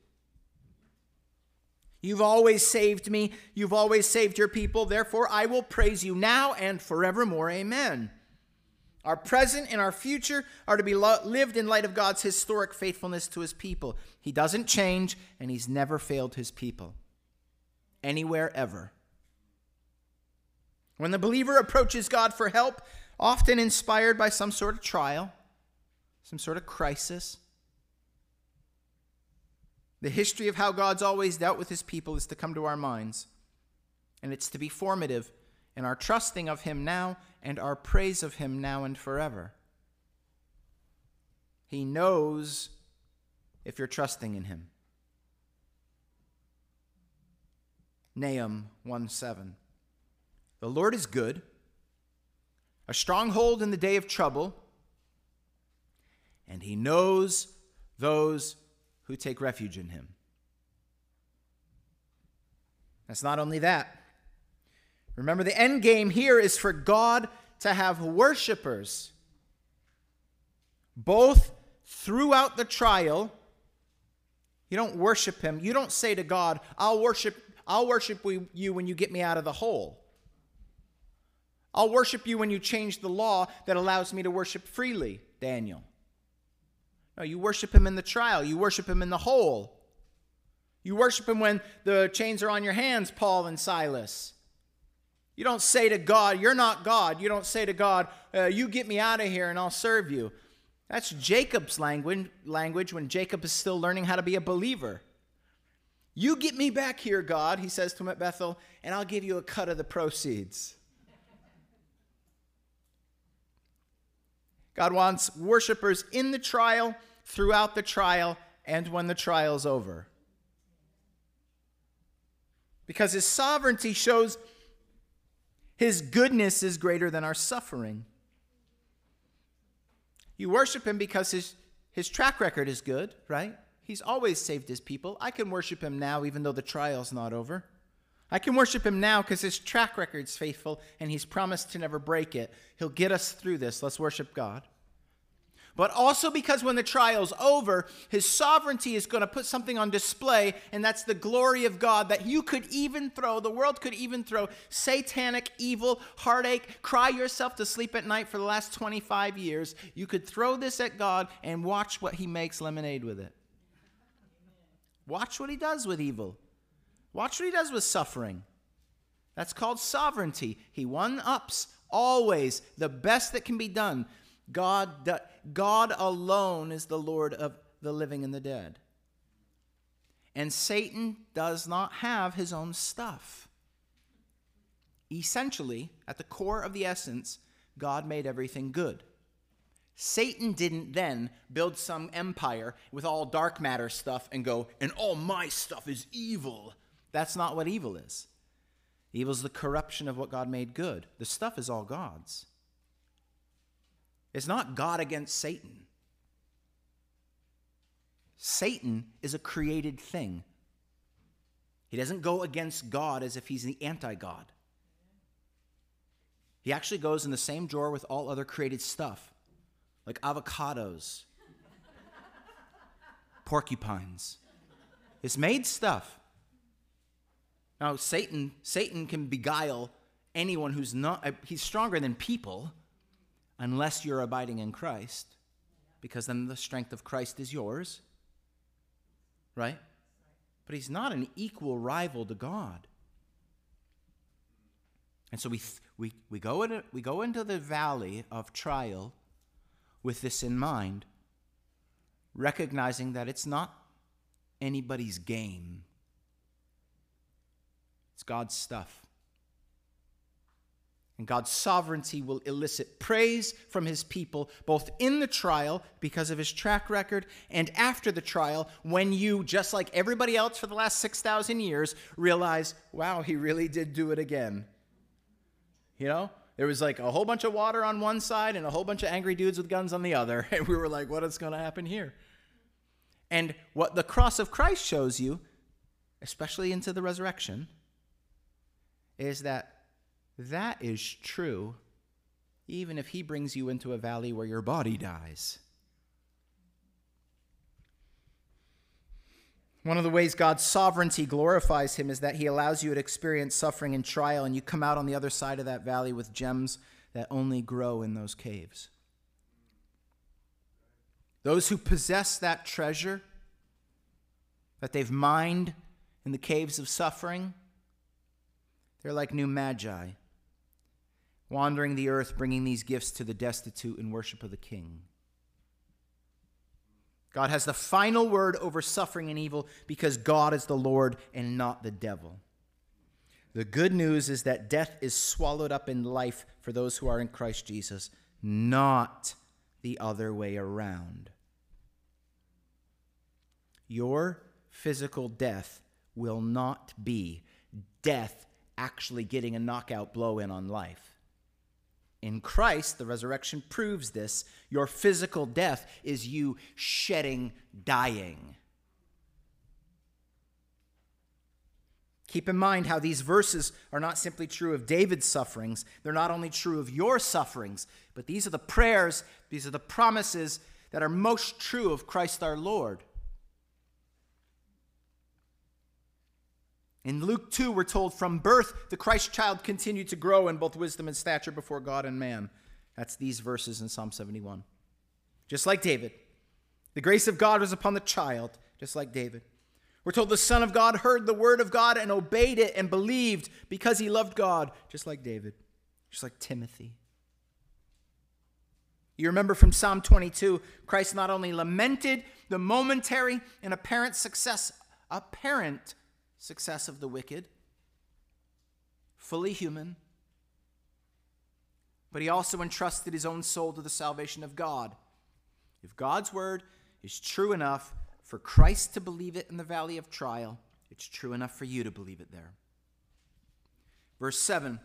You've always saved me. You've always saved your people. Therefore, I will praise you now and forevermore. Amen. Our present and our future are to be lo- lived in light of God's historic faithfulness to his people. He doesn't change, and he's never failed his people. Anywhere, ever. When the believer approaches God for help, often inspired by some sort of trial, some sort of crisis, the history of how God's always dealt with his people is to come to our minds, and it's to be formative in our trusting of him now and our praise of him now and forever. He knows if you're trusting in him. Nahum 1 7. The Lord is good, a stronghold in the day of trouble, and he knows those who take refuge in him. That's not only that. Remember, the end game here is for God to have worshipers, both throughout the trial. You don't worship him. You don't say to God, I'll worship, I'll worship you when you get me out of the hole. I'll worship you when you change the law that allows me to worship freely, Daniel. No, you worship him in the trial. You worship him in the hole. You worship him when the chains are on your hands, Paul and Silas. You don't say to God, You're not God. You don't say to God, uh, You get me out of here and I'll serve you. That's Jacob's language, language when Jacob is still learning how to be a believer. You get me back here, God, he says to him at Bethel, and I'll give you a cut of the proceeds. God wants worshipers in the trial, throughout the trial, and when the trial's over. Because his sovereignty shows his goodness is greater than our suffering. You worship him because his, his track record is good, right? He's always saved his people. I can worship him now, even though the trial's not over. I can worship him now because his track record's faithful and he's promised to never break it. He'll get us through this. Let's worship God. But also because when the trial's over, his sovereignty is going to put something on display, and that's the glory of God that you could even throw, the world could even throw satanic, evil, heartache, cry yourself to sleep at night for the last 25 years. You could throw this at God and watch what he makes lemonade with it. Watch what he does with evil. Watch what he does with suffering. That's called sovereignty. He one ups always the best that can be done. God, God alone is the Lord of the living and the dead. And Satan does not have his own stuff. Essentially, at the core of the essence, God made everything good. Satan didn't then build some empire with all dark matter stuff and go, and all my stuff is evil. That's not what evil is. Evil is the corruption of what God made good. The stuff is all God's. It's not God against Satan. Satan is a created thing. He doesn't go against God as if he's the anti God. He actually goes in the same drawer with all other created stuff, like avocados, porcupines. It's made stuff. Now, Satan, Satan can beguile anyone who's not, uh, he's stronger than people unless you're abiding in Christ, because then the strength of Christ is yours. Right? But he's not an equal rival to God. And so we, we, we, go into, we go into the valley of trial with this in mind, recognizing that it's not anybody's game, it's God's stuff. And God's sovereignty will elicit praise from his people, both in the trial because of his track record and after the trial, when you, just like everybody else for the last 6,000 years, realize, wow, he really did do it again. You know, there was like a whole bunch of water on one side and a whole bunch of angry dudes with guns on the other. And we were like, what is going to happen here? And what the cross of Christ shows you, especially into the resurrection, is that that is true, even if he brings you into a valley where your body dies. One of the ways God's sovereignty glorifies him is that he allows you to experience suffering and trial, and you come out on the other side of that valley with gems that only grow in those caves. Those who possess that treasure that they've mined in the caves of suffering, they're like new magi wandering the earth, bringing these gifts to the destitute in worship of the King. God has the final word over suffering and evil because God is the Lord and not the devil. The good news is that death is swallowed up in life for those who are in Christ Jesus, not the other way around. Your physical death will not be death actually getting a knockout blow in on life. In Christ, the resurrection proves this. Your physical death is you shedding, dying. Keep in mind how these verses are not simply true of David's sufferings. They're not only true of your sufferings, but these are the prayers, these are the promises that are most true of Christ our Lord. In Luke 2, we're told from birth, the Christ child continued to grow in both wisdom and stature before God and man. That's these verses in Psalm 71. Just like David. The grace of God was upon the child, just like David. We're told the Son of God heard the word of God and obeyed it and believed because he loved God, just like David, just like Timothy. You remember from Psalm 22, Christ not only lamented the momentary and apparent success, apparent success of the wicked, fully human, but he also entrusted his own soul to the salvation of God. If God's word is true enough for Christ to believe it in the valley of trial, it's true enough for you to believe it there. Verse 7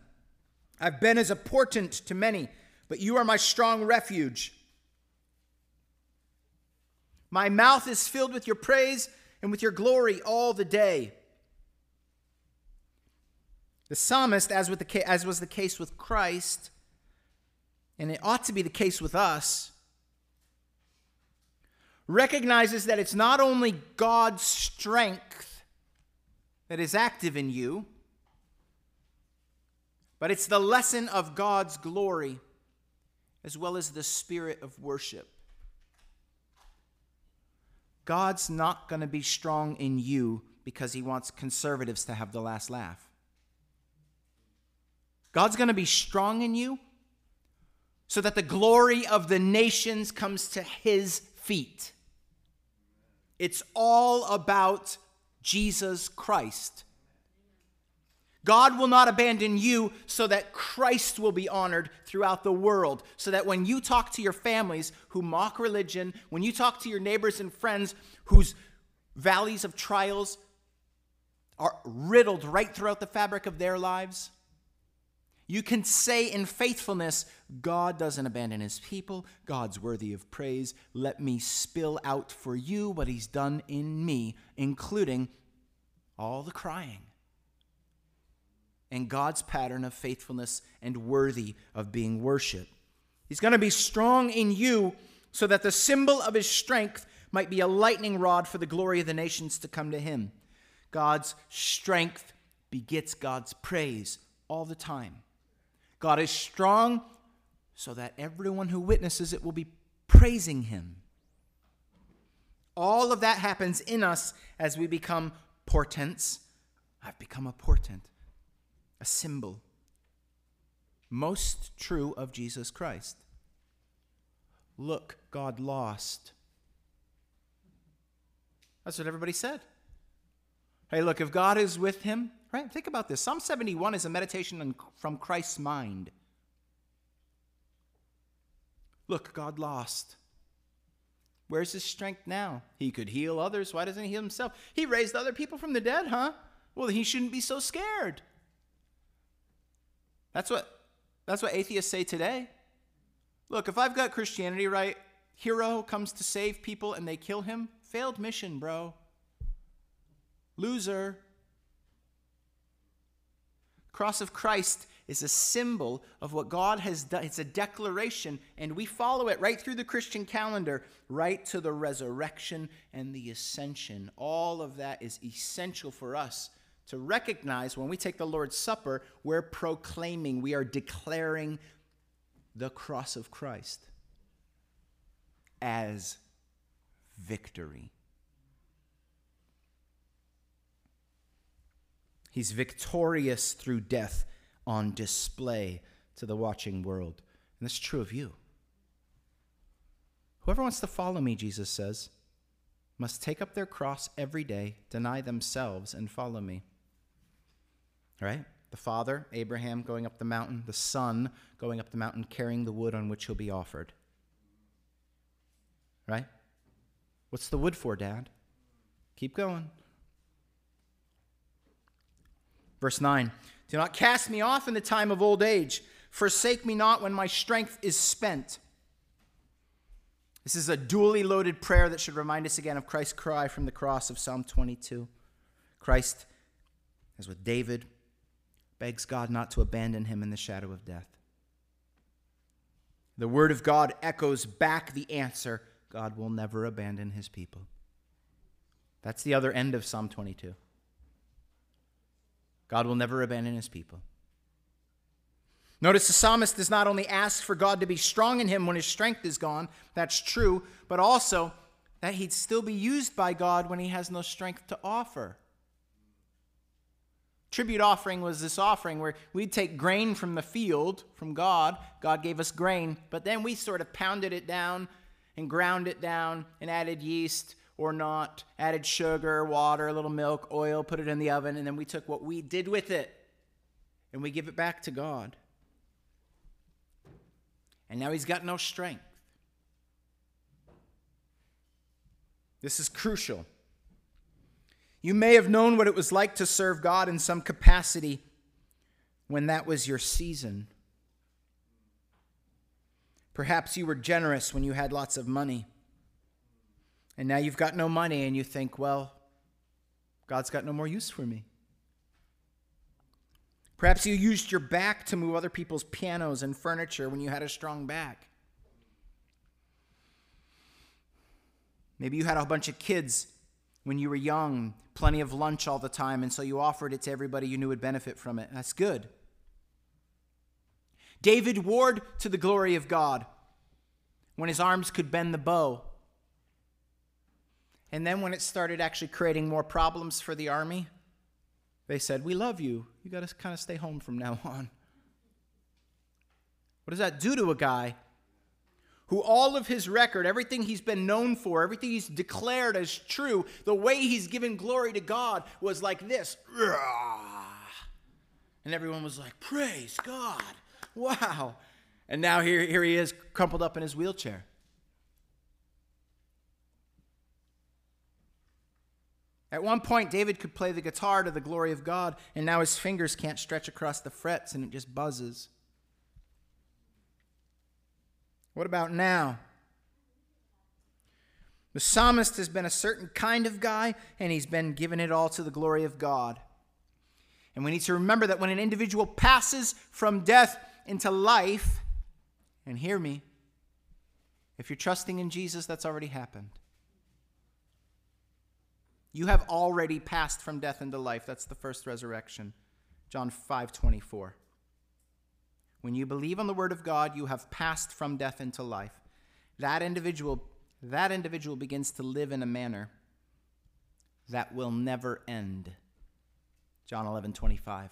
I've been as a portent to many, but you are my strong refuge. My mouth is filled with your praise and with your glory all the day. The psalmist, as, with the, as was the case with Christ, and it ought to be the case with us, recognizes that it's not only God's strength that is active in you, but it's the lesson of God's glory as well as the spirit of worship. God's not going to be strong in you because he wants conservatives to have the last laugh. God's going to be strong in you so that the glory of the nations comes to his feet. It's all about Jesus Christ. God will not abandon you so that Christ will be honored throughout the world. So that when you talk to your families who mock religion, when you talk to your neighbors and friends whose valleys of trials are riddled right throughout the fabric of their lives, you can say in faithfulness, God doesn't abandon his people. God's worthy of praise. Let me spill out for you what he's done in me, including all the crying and God's pattern of faithfulness and worthy of being worshiped. He's going to be strong in you so that the symbol of his strength might be a lightning rod for the glory of the nations to come to him. God's strength begets God's praise all the time. God is strong so that everyone who witnesses it will be praising him. All of that happens in us as we become portents. I've become a portent, a symbol. Most true of Jesus Christ. Look, God lost. That's what everybody said. Hey, look, if God is with him, Right? Think about this. Psalm 71 is a meditation from Christ's mind. Look, God lost. Where's his strength now? He could heal others. Why doesn't he heal himself? He raised other people from the dead, huh? Well, he shouldn't be so scared. That's what that's what atheists say today. Look, if I've got Christianity right, hero comes to save people and they kill him, failed mission, bro. Loser cross of Christ is a symbol of what God has done. It's a declaration, and we follow it right through the Christian calendar, right to the resurrection and the ascension. All of that is essential for us to recognize when we take the Lord's Supper, we're proclaiming, we are declaring the cross of Christ as victory. He's victorious through death on display to the watching world. And that's true of you. Whoever wants to follow me, Jesus says, must take up their cross every day, deny themselves, and follow me. Right? The father, Abraham, going up the mountain, the son going up the mountain carrying the wood on which he'll be offered. Right? What's the wood for, Dad? Keep going. Verse 9 Do not cast me off in the time of old age, forsake me not when my strength is spent. This is a dually loaded prayer that should remind us again of Christ's cry from the cross of Psalm 22. Christ, as with David, begs God not to abandon him in the shadow of death. The word of God echoes back the answer God will never abandon his people. That's the other end of Psalm 22. God will never abandon his people. Notice the psalmist does not only ask for God to be strong in him when his strength is gone, that's true, but also that he'd still be used by God when he has no strength to offer. Tribute offering was this offering where we'd take grain from the field, from God. God gave us grain, but then we sort of pounded it down and ground it down and added yeast or not, added sugar, water, a little milk, oil, put it in the oven, and then we took what we did with it and we give it back to God. And now he's got no strength. This is crucial. You may have known what it was like to serve God in some capacity when that was your season. Perhaps you were generous when you had lots of money And now you've got no money and you think, well, God's got no more use for me. Perhaps you used your back to move other people's pianos and furniture when you had a strong back. Maybe you had a bunch of kids when you were young, plenty of lunch all the time, and so you offered it to everybody you knew would benefit from it. That's good. David warred to the glory of God when his arms could bend the bow. And then when it started actually creating more problems for the army, they said, We love you. You got to kind of stay home from now on. What does that do to a guy who all of his record, everything he's been known for, everything he's declared as true, the way he's given glory to God was like this? And everyone was like, Praise God. Wow. And now here, here he is, crumpled up in his wheelchair. At one point, David could play the guitar to the glory of God, and now his fingers can't stretch across the frets and it just buzzes. What about now? The psalmist has been a certain kind of guy, and he's been given it all to the glory of God. And we need to remember that when an individual passes from death into life, and hear me, if you're trusting in Jesus, that's already happened. You have already passed from death into life. That's the first resurrection. John 5 24. When you believe on the word of God, you have passed from death into life. That individual, that individual begins to live in a manner that will never end. John 11 25.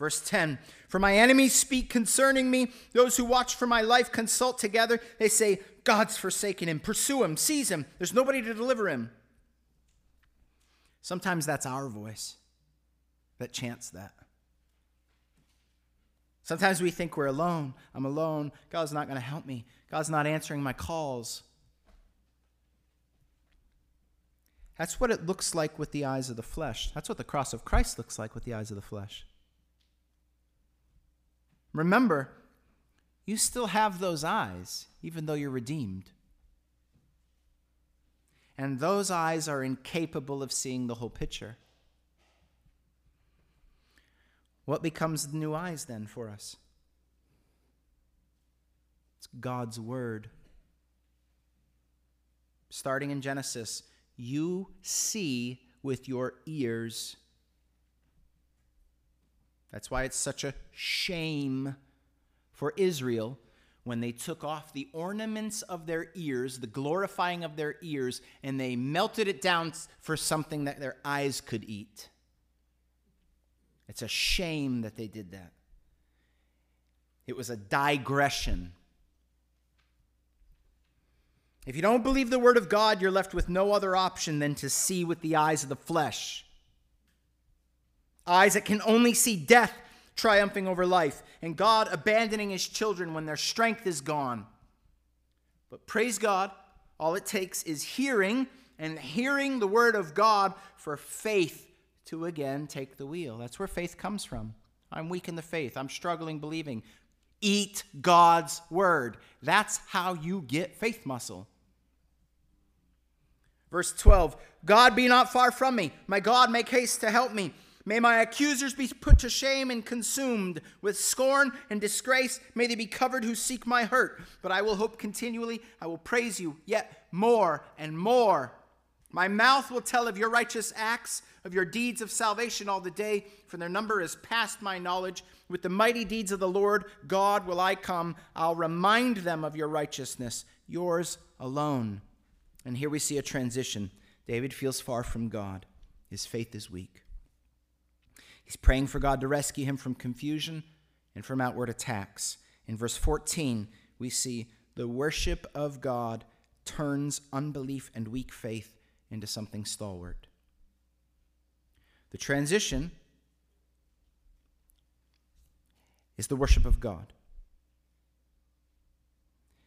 Verse 10 For my enemies speak concerning me. Those who watch for my life consult together. They say, God's forsaken him. Pursue him. Seize him. There's nobody to deliver him. Sometimes that's our voice that chants that. Sometimes we think we're alone. I'm alone. God's not going to help me. God's not answering my calls. That's what it looks like with the eyes of the flesh. That's what the cross of Christ looks like with the eyes of the flesh. Remember, you still have those eyes, even though you're redeemed. And those eyes are incapable of seeing the whole picture. What becomes the new eyes then for us? It's God's Word. Starting in Genesis, you see with your ears that's why it's such a shame for Israel when they took off the ornaments of their ears, the glorifying of their ears, and they melted it down for something that their eyes could eat. It's a shame that they did that. It was a digression. If you don't believe the word of God, you're left with no other option than to see with the eyes of the flesh eyes that can only see death triumphing over life, and God abandoning his children when their strength is gone. But praise God, all it takes is hearing and hearing the word of God for faith to again take the wheel. That's where faith comes from. I'm weak in the faith, I'm struggling believing. Eat God's word. That's how you get faith muscle. Verse 12 God be not far from me. My God, make haste to help me. May my accusers be put to shame and consumed with scorn and disgrace. May they be covered who seek my hurt. But I will hope continually. I will praise you yet more and more. My mouth will tell of your righteous acts, of your deeds of salvation all the day, for their number is past my knowledge. With the mighty deeds of the Lord God will I come. I'll remind them of your righteousness, yours alone. And here we see a transition. David feels far from God, his faith is weak. He's praying for God to rescue him from confusion and from outward attacks. In verse 14, we see the worship of God turns unbelief and weak faith into something stalwart. The transition is the worship of God.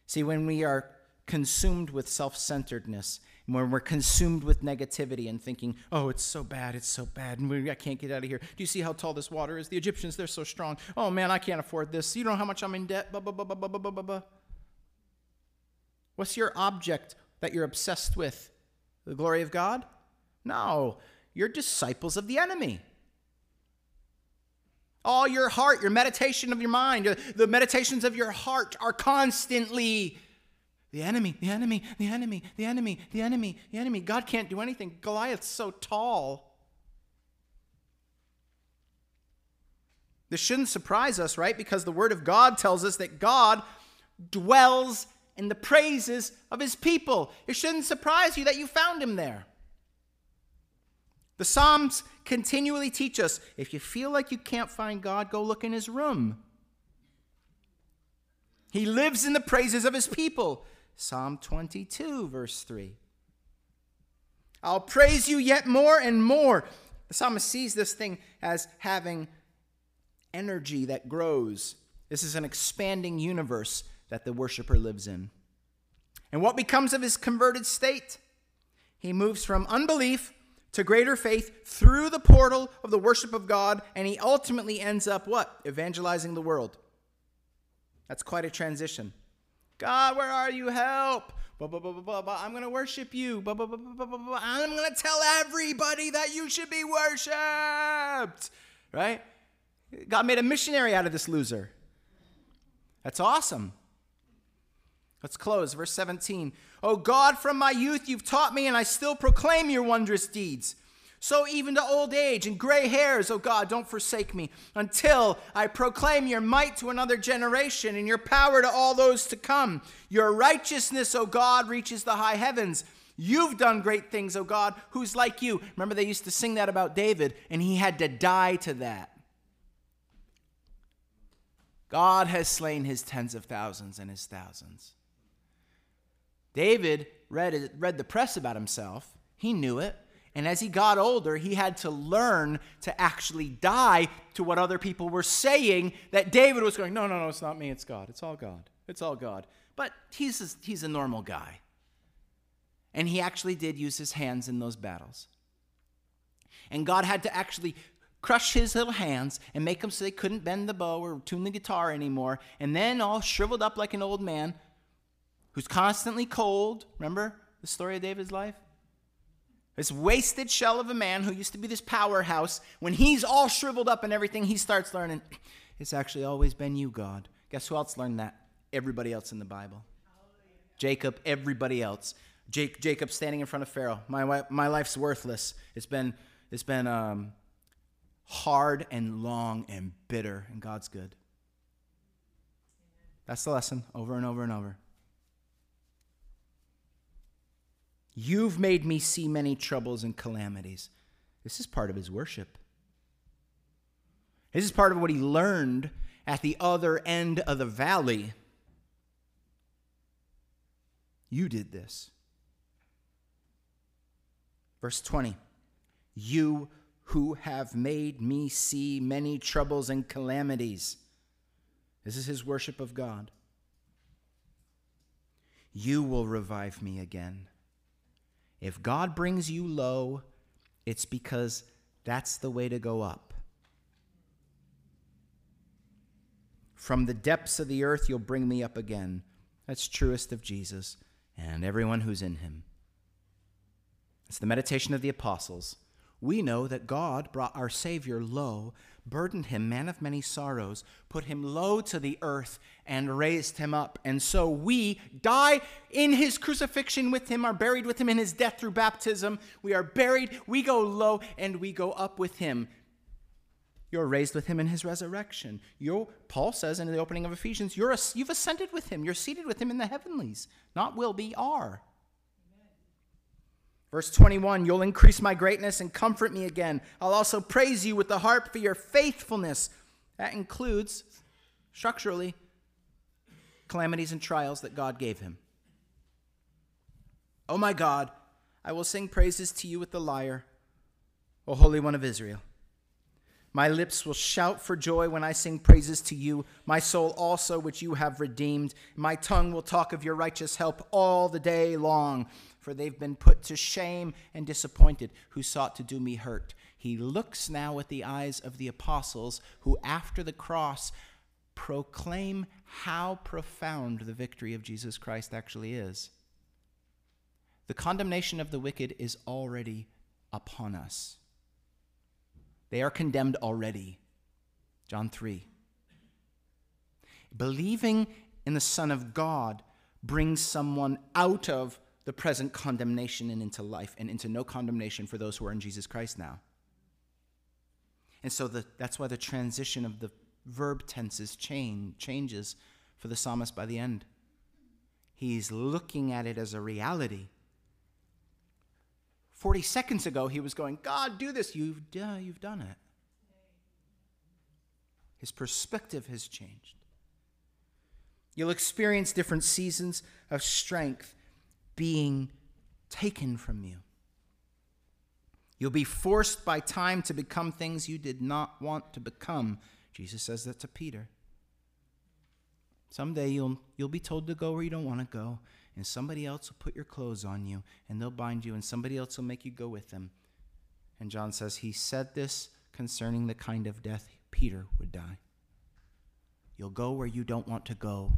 See, when we are consumed with self centeredness when we're consumed with negativity and thinking, oh, it's so bad, it's so bad, and we, I can't get out of here. Do you see how tall this water is? The Egyptians, they're so strong. Oh, man, I can't afford this. You know how much I'm in debt? Blah, blah, blah, blah, blah, blah, blah, blah. What's your object that you're obsessed with? The glory of God? No, you're disciples of the enemy. All your heart, your meditation of your mind, the meditations of your heart are constantly the enemy, the enemy, the enemy, the enemy, the enemy, the enemy. God can't do anything. Goliath's so tall. This shouldn't surprise us, right? Because the Word of God tells us that God dwells in the praises of His people. It shouldn't surprise you that you found Him there. The Psalms continually teach us if you feel like you can't find God, go look in His room. He lives in the praises of His people. Psalm 22, verse 3. I'll praise you yet more and more. The psalmist sees this thing as having energy that grows. This is an expanding universe that the worshiper lives in. And what becomes of his converted state? He moves from unbelief to greater faith through the portal of the worship of God, and he ultimately ends up what? Evangelizing the world. That's quite a transition. God, where are you? Help. I'm going to worship you. I'm going to tell everybody that you should be worshiped. Right? God made a missionary out of this loser. That's awesome. Let's close. Verse 17. Oh God, from my youth you've taught me, and I still proclaim your wondrous deeds. So even to old age and gray hairs, oh God, don't forsake me until I proclaim your might to another generation and your power to all those to come. Your righteousness, oh God, reaches the high heavens. You've done great things, oh God. Who's like you? Remember, they used to sing that about David, and he had to die to that. God has slain his tens of thousands and his thousands. David read, read the press about himself, he knew it. And as he got older, he had to learn to actually die to what other people were saying that David was going, no, no, no, it's not me, it's God. It's all God. It's all God. But he's a, he's a normal guy. And he actually did use his hands in those battles. And God had to actually crush his little hands and make them so they couldn't bend the bow or tune the guitar anymore. And then, all shriveled up like an old man who's constantly cold. Remember the story of David's life? This wasted shell of a man who used to be this powerhouse, when he's all shriveled up and everything, he starts learning, it's actually always been you, God. Guess who else learned that? Everybody else in the Bible. Jacob, everybody else. Jake, Jacob standing in front of Pharaoh. My, my life's worthless. It's been, it's been um, hard and long and bitter, and God's good. That's the lesson over and over and over. You've made me see many troubles and calamities. This is part of his worship. This is part of what he learned at the other end of the valley. You did this. Verse 20 You who have made me see many troubles and calamities. This is his worship of God. You will revive me again. If God brings you low, it's because that's the way to go up. From the depths of the earth, you'll bring me up again. That's truest of Jesus and everyone who's in him. It's the meditation of the apostles. We know that God brought our Savior low burdened him, man of many sorrows, put him low to the earth, and raised him up. And so we die in his crucifixion with him, are buried with him in his death through baptism. We are buried, we go low, and we go up with him. You're raised with him in his resurrection. you Paul says in the opening of Ephesians, you're a, you've ascended with him. You're seated with him in the heavenlies. Not will be, are. Verse 21 You'll increase my greatness and comfort me again. I'll also praise you with the harp for your faithfulness. That includes, structurally, calamities and trials that God gave him. Oh my God, I will sing praises to you with the lyre, O Holy One of Israel. My lips will shout for joy when I sing praises to you, my soul also, which you have redeemed. My tongue will talk of your righteous help all the day long for they've been put to shame and disappointed who sought to do me hurt. He looks now with the eyes of the apostles who, after the cross, proclaim how profound the victory of Jesus Christ actually is. The condemnation of the wicked is already upon us. They are condemned already. John 3. Believing in the Son of God brings someone out of the present condemnation and into life and into no condemnation for those who are in Jesus Christ now. And so the, that's why the transition of the verb tenses change, changes for the psalmist by the end. He's looking at it as a reality. 40 seconds ago, he was going, God, do this. You've, you've done it. His perspective has changed. You'll experience different seasons of strength being taken from you. You'll be forced by time to become things you did not want to become. Jesus says that to Peter. Someday you'll, you'll be told to go where you don't want to go, and somebody else will put your clothes on you, and they'll bind you, and somebody else will make you go with them. And John says, He said this concerning the kind of death Peter would die. You'll go where you don't want to go.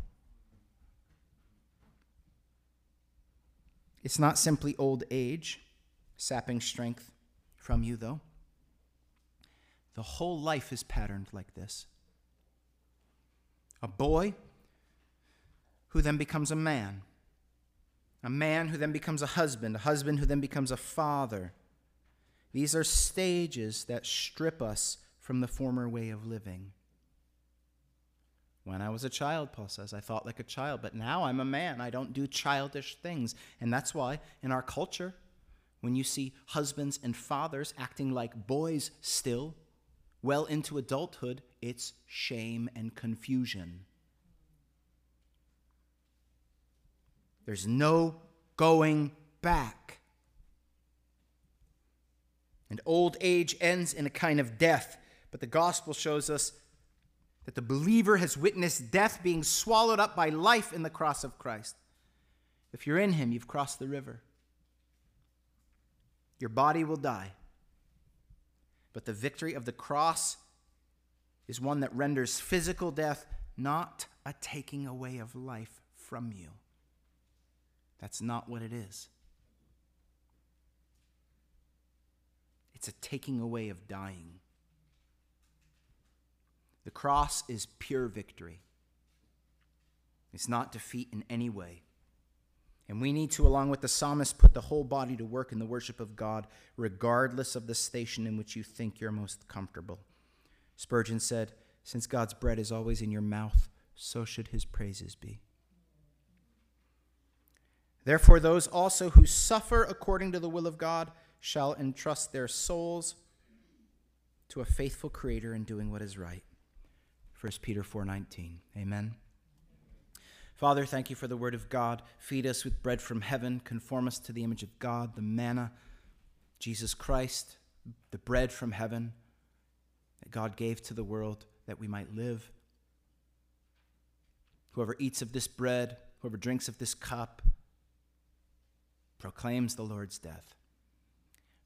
It's not simply old age sapping strength from you, though. The whole life is patterned like this. A boy who then becomes a man, a man who then becomes a husband, a husband who then becomes a father. These are stages that strip us from the former way of living. When I was a child, Paul says, I thought like a child, but now I'm a man. I don't do childish things. And that's why in our culture, when you see husbands and fathers acting like boys still, well into adulthood, it's shame and confusion. There's no going back. And old age ends in a kind of death, but the gospel shows us that the believer has witnessed death being swallowed up by life in the cross of Christ. If you're in Him, you've crossed the river. Your body will die. But the victory of the cross is one that renders physical death not a taking away of life from you. That's not what it is. It's a taking away of dying. The cross is pure victory. It's not defeat in any way. And we need to, along with the psalmist, put the whole body to work in the worship of God, regardless of the station in which you think you're most comfortable. Spurgeon said, Since God's bread is always in your mouth, so should his praises be. Therefore, those also who suffer according to the will of God shall entrust their souls to a faithful Creator in doing what is right. 1 Peter 4:19. Amen. Father, thank you for the word of God. Feed us with bread from heaven, conform us to the image of God, the manna, Jesus Christ, the bread from heaven that God gave to the world that we might live. Whoever eats of this bread, whoever drinks of this cup, proclaims the Lord's death.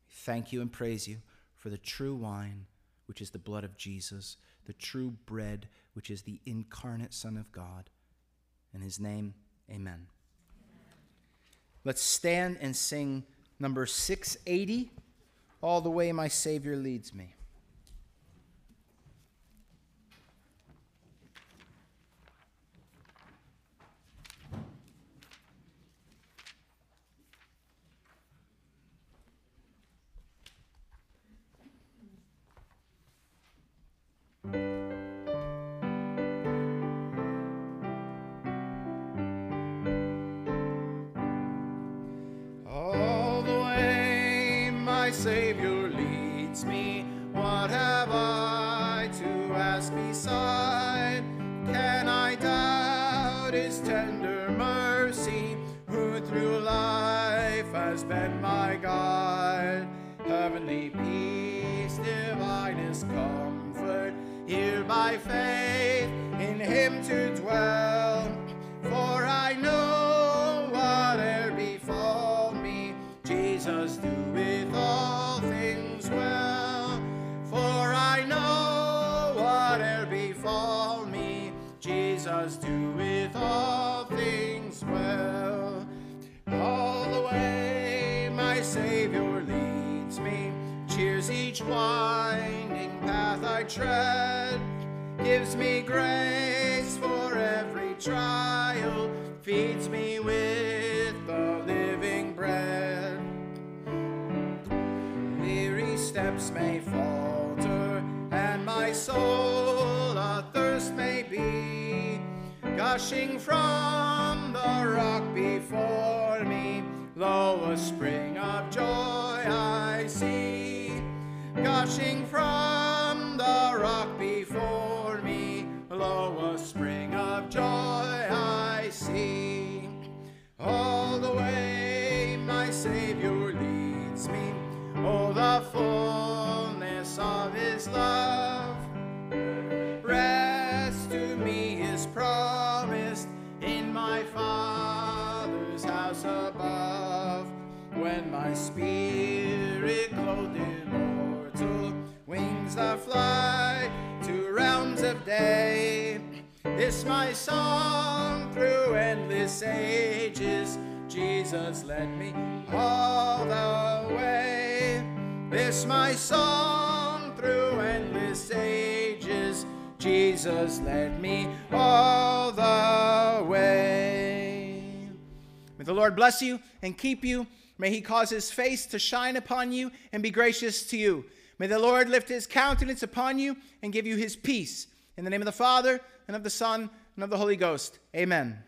We thank you and praise you for the true wine, which is the blood of Jesus the true bread, which is the incarnate Son of God. In his name, amen. Let's stand and sing number 680, All the Way My Savior Leads Me. All the way my Savior leads me, what have I to ask beside? Can I doubt his tender mercy, who through life has been my guide? Heavenly peace. by faith in him to dwell. For I know whate'er befall me, Jesus doeth all things well. For I know whate'er befall me, Jesus doeth all things well. All the way my Savior leads me, cheers each winding path I tread gives me grace for every trial, feeds me with the living bread. Weary steps may falter, and my soul athirst may be, gushing from the rock before me. Lo, a spring of joy I see, gushing from the rock before me. Lo, a spring of joy I see. All the way my Savior leads me. Oh, the fullness of His love. Rest to me is promised in my Father's house above. When my spirit clothed immortal wings that fly to realms of day. This my song through endless ages. Jesus led me all the way. This my song through endless ages. Jesus led me all the way. May the Lord bless you and keep you. May he cause his face to shine upon you and be gracious to you. May the Lord lift his countenance upon you and give you his peace. In the name of the Father, and of the Son, and of the Holy Ghost. Amen.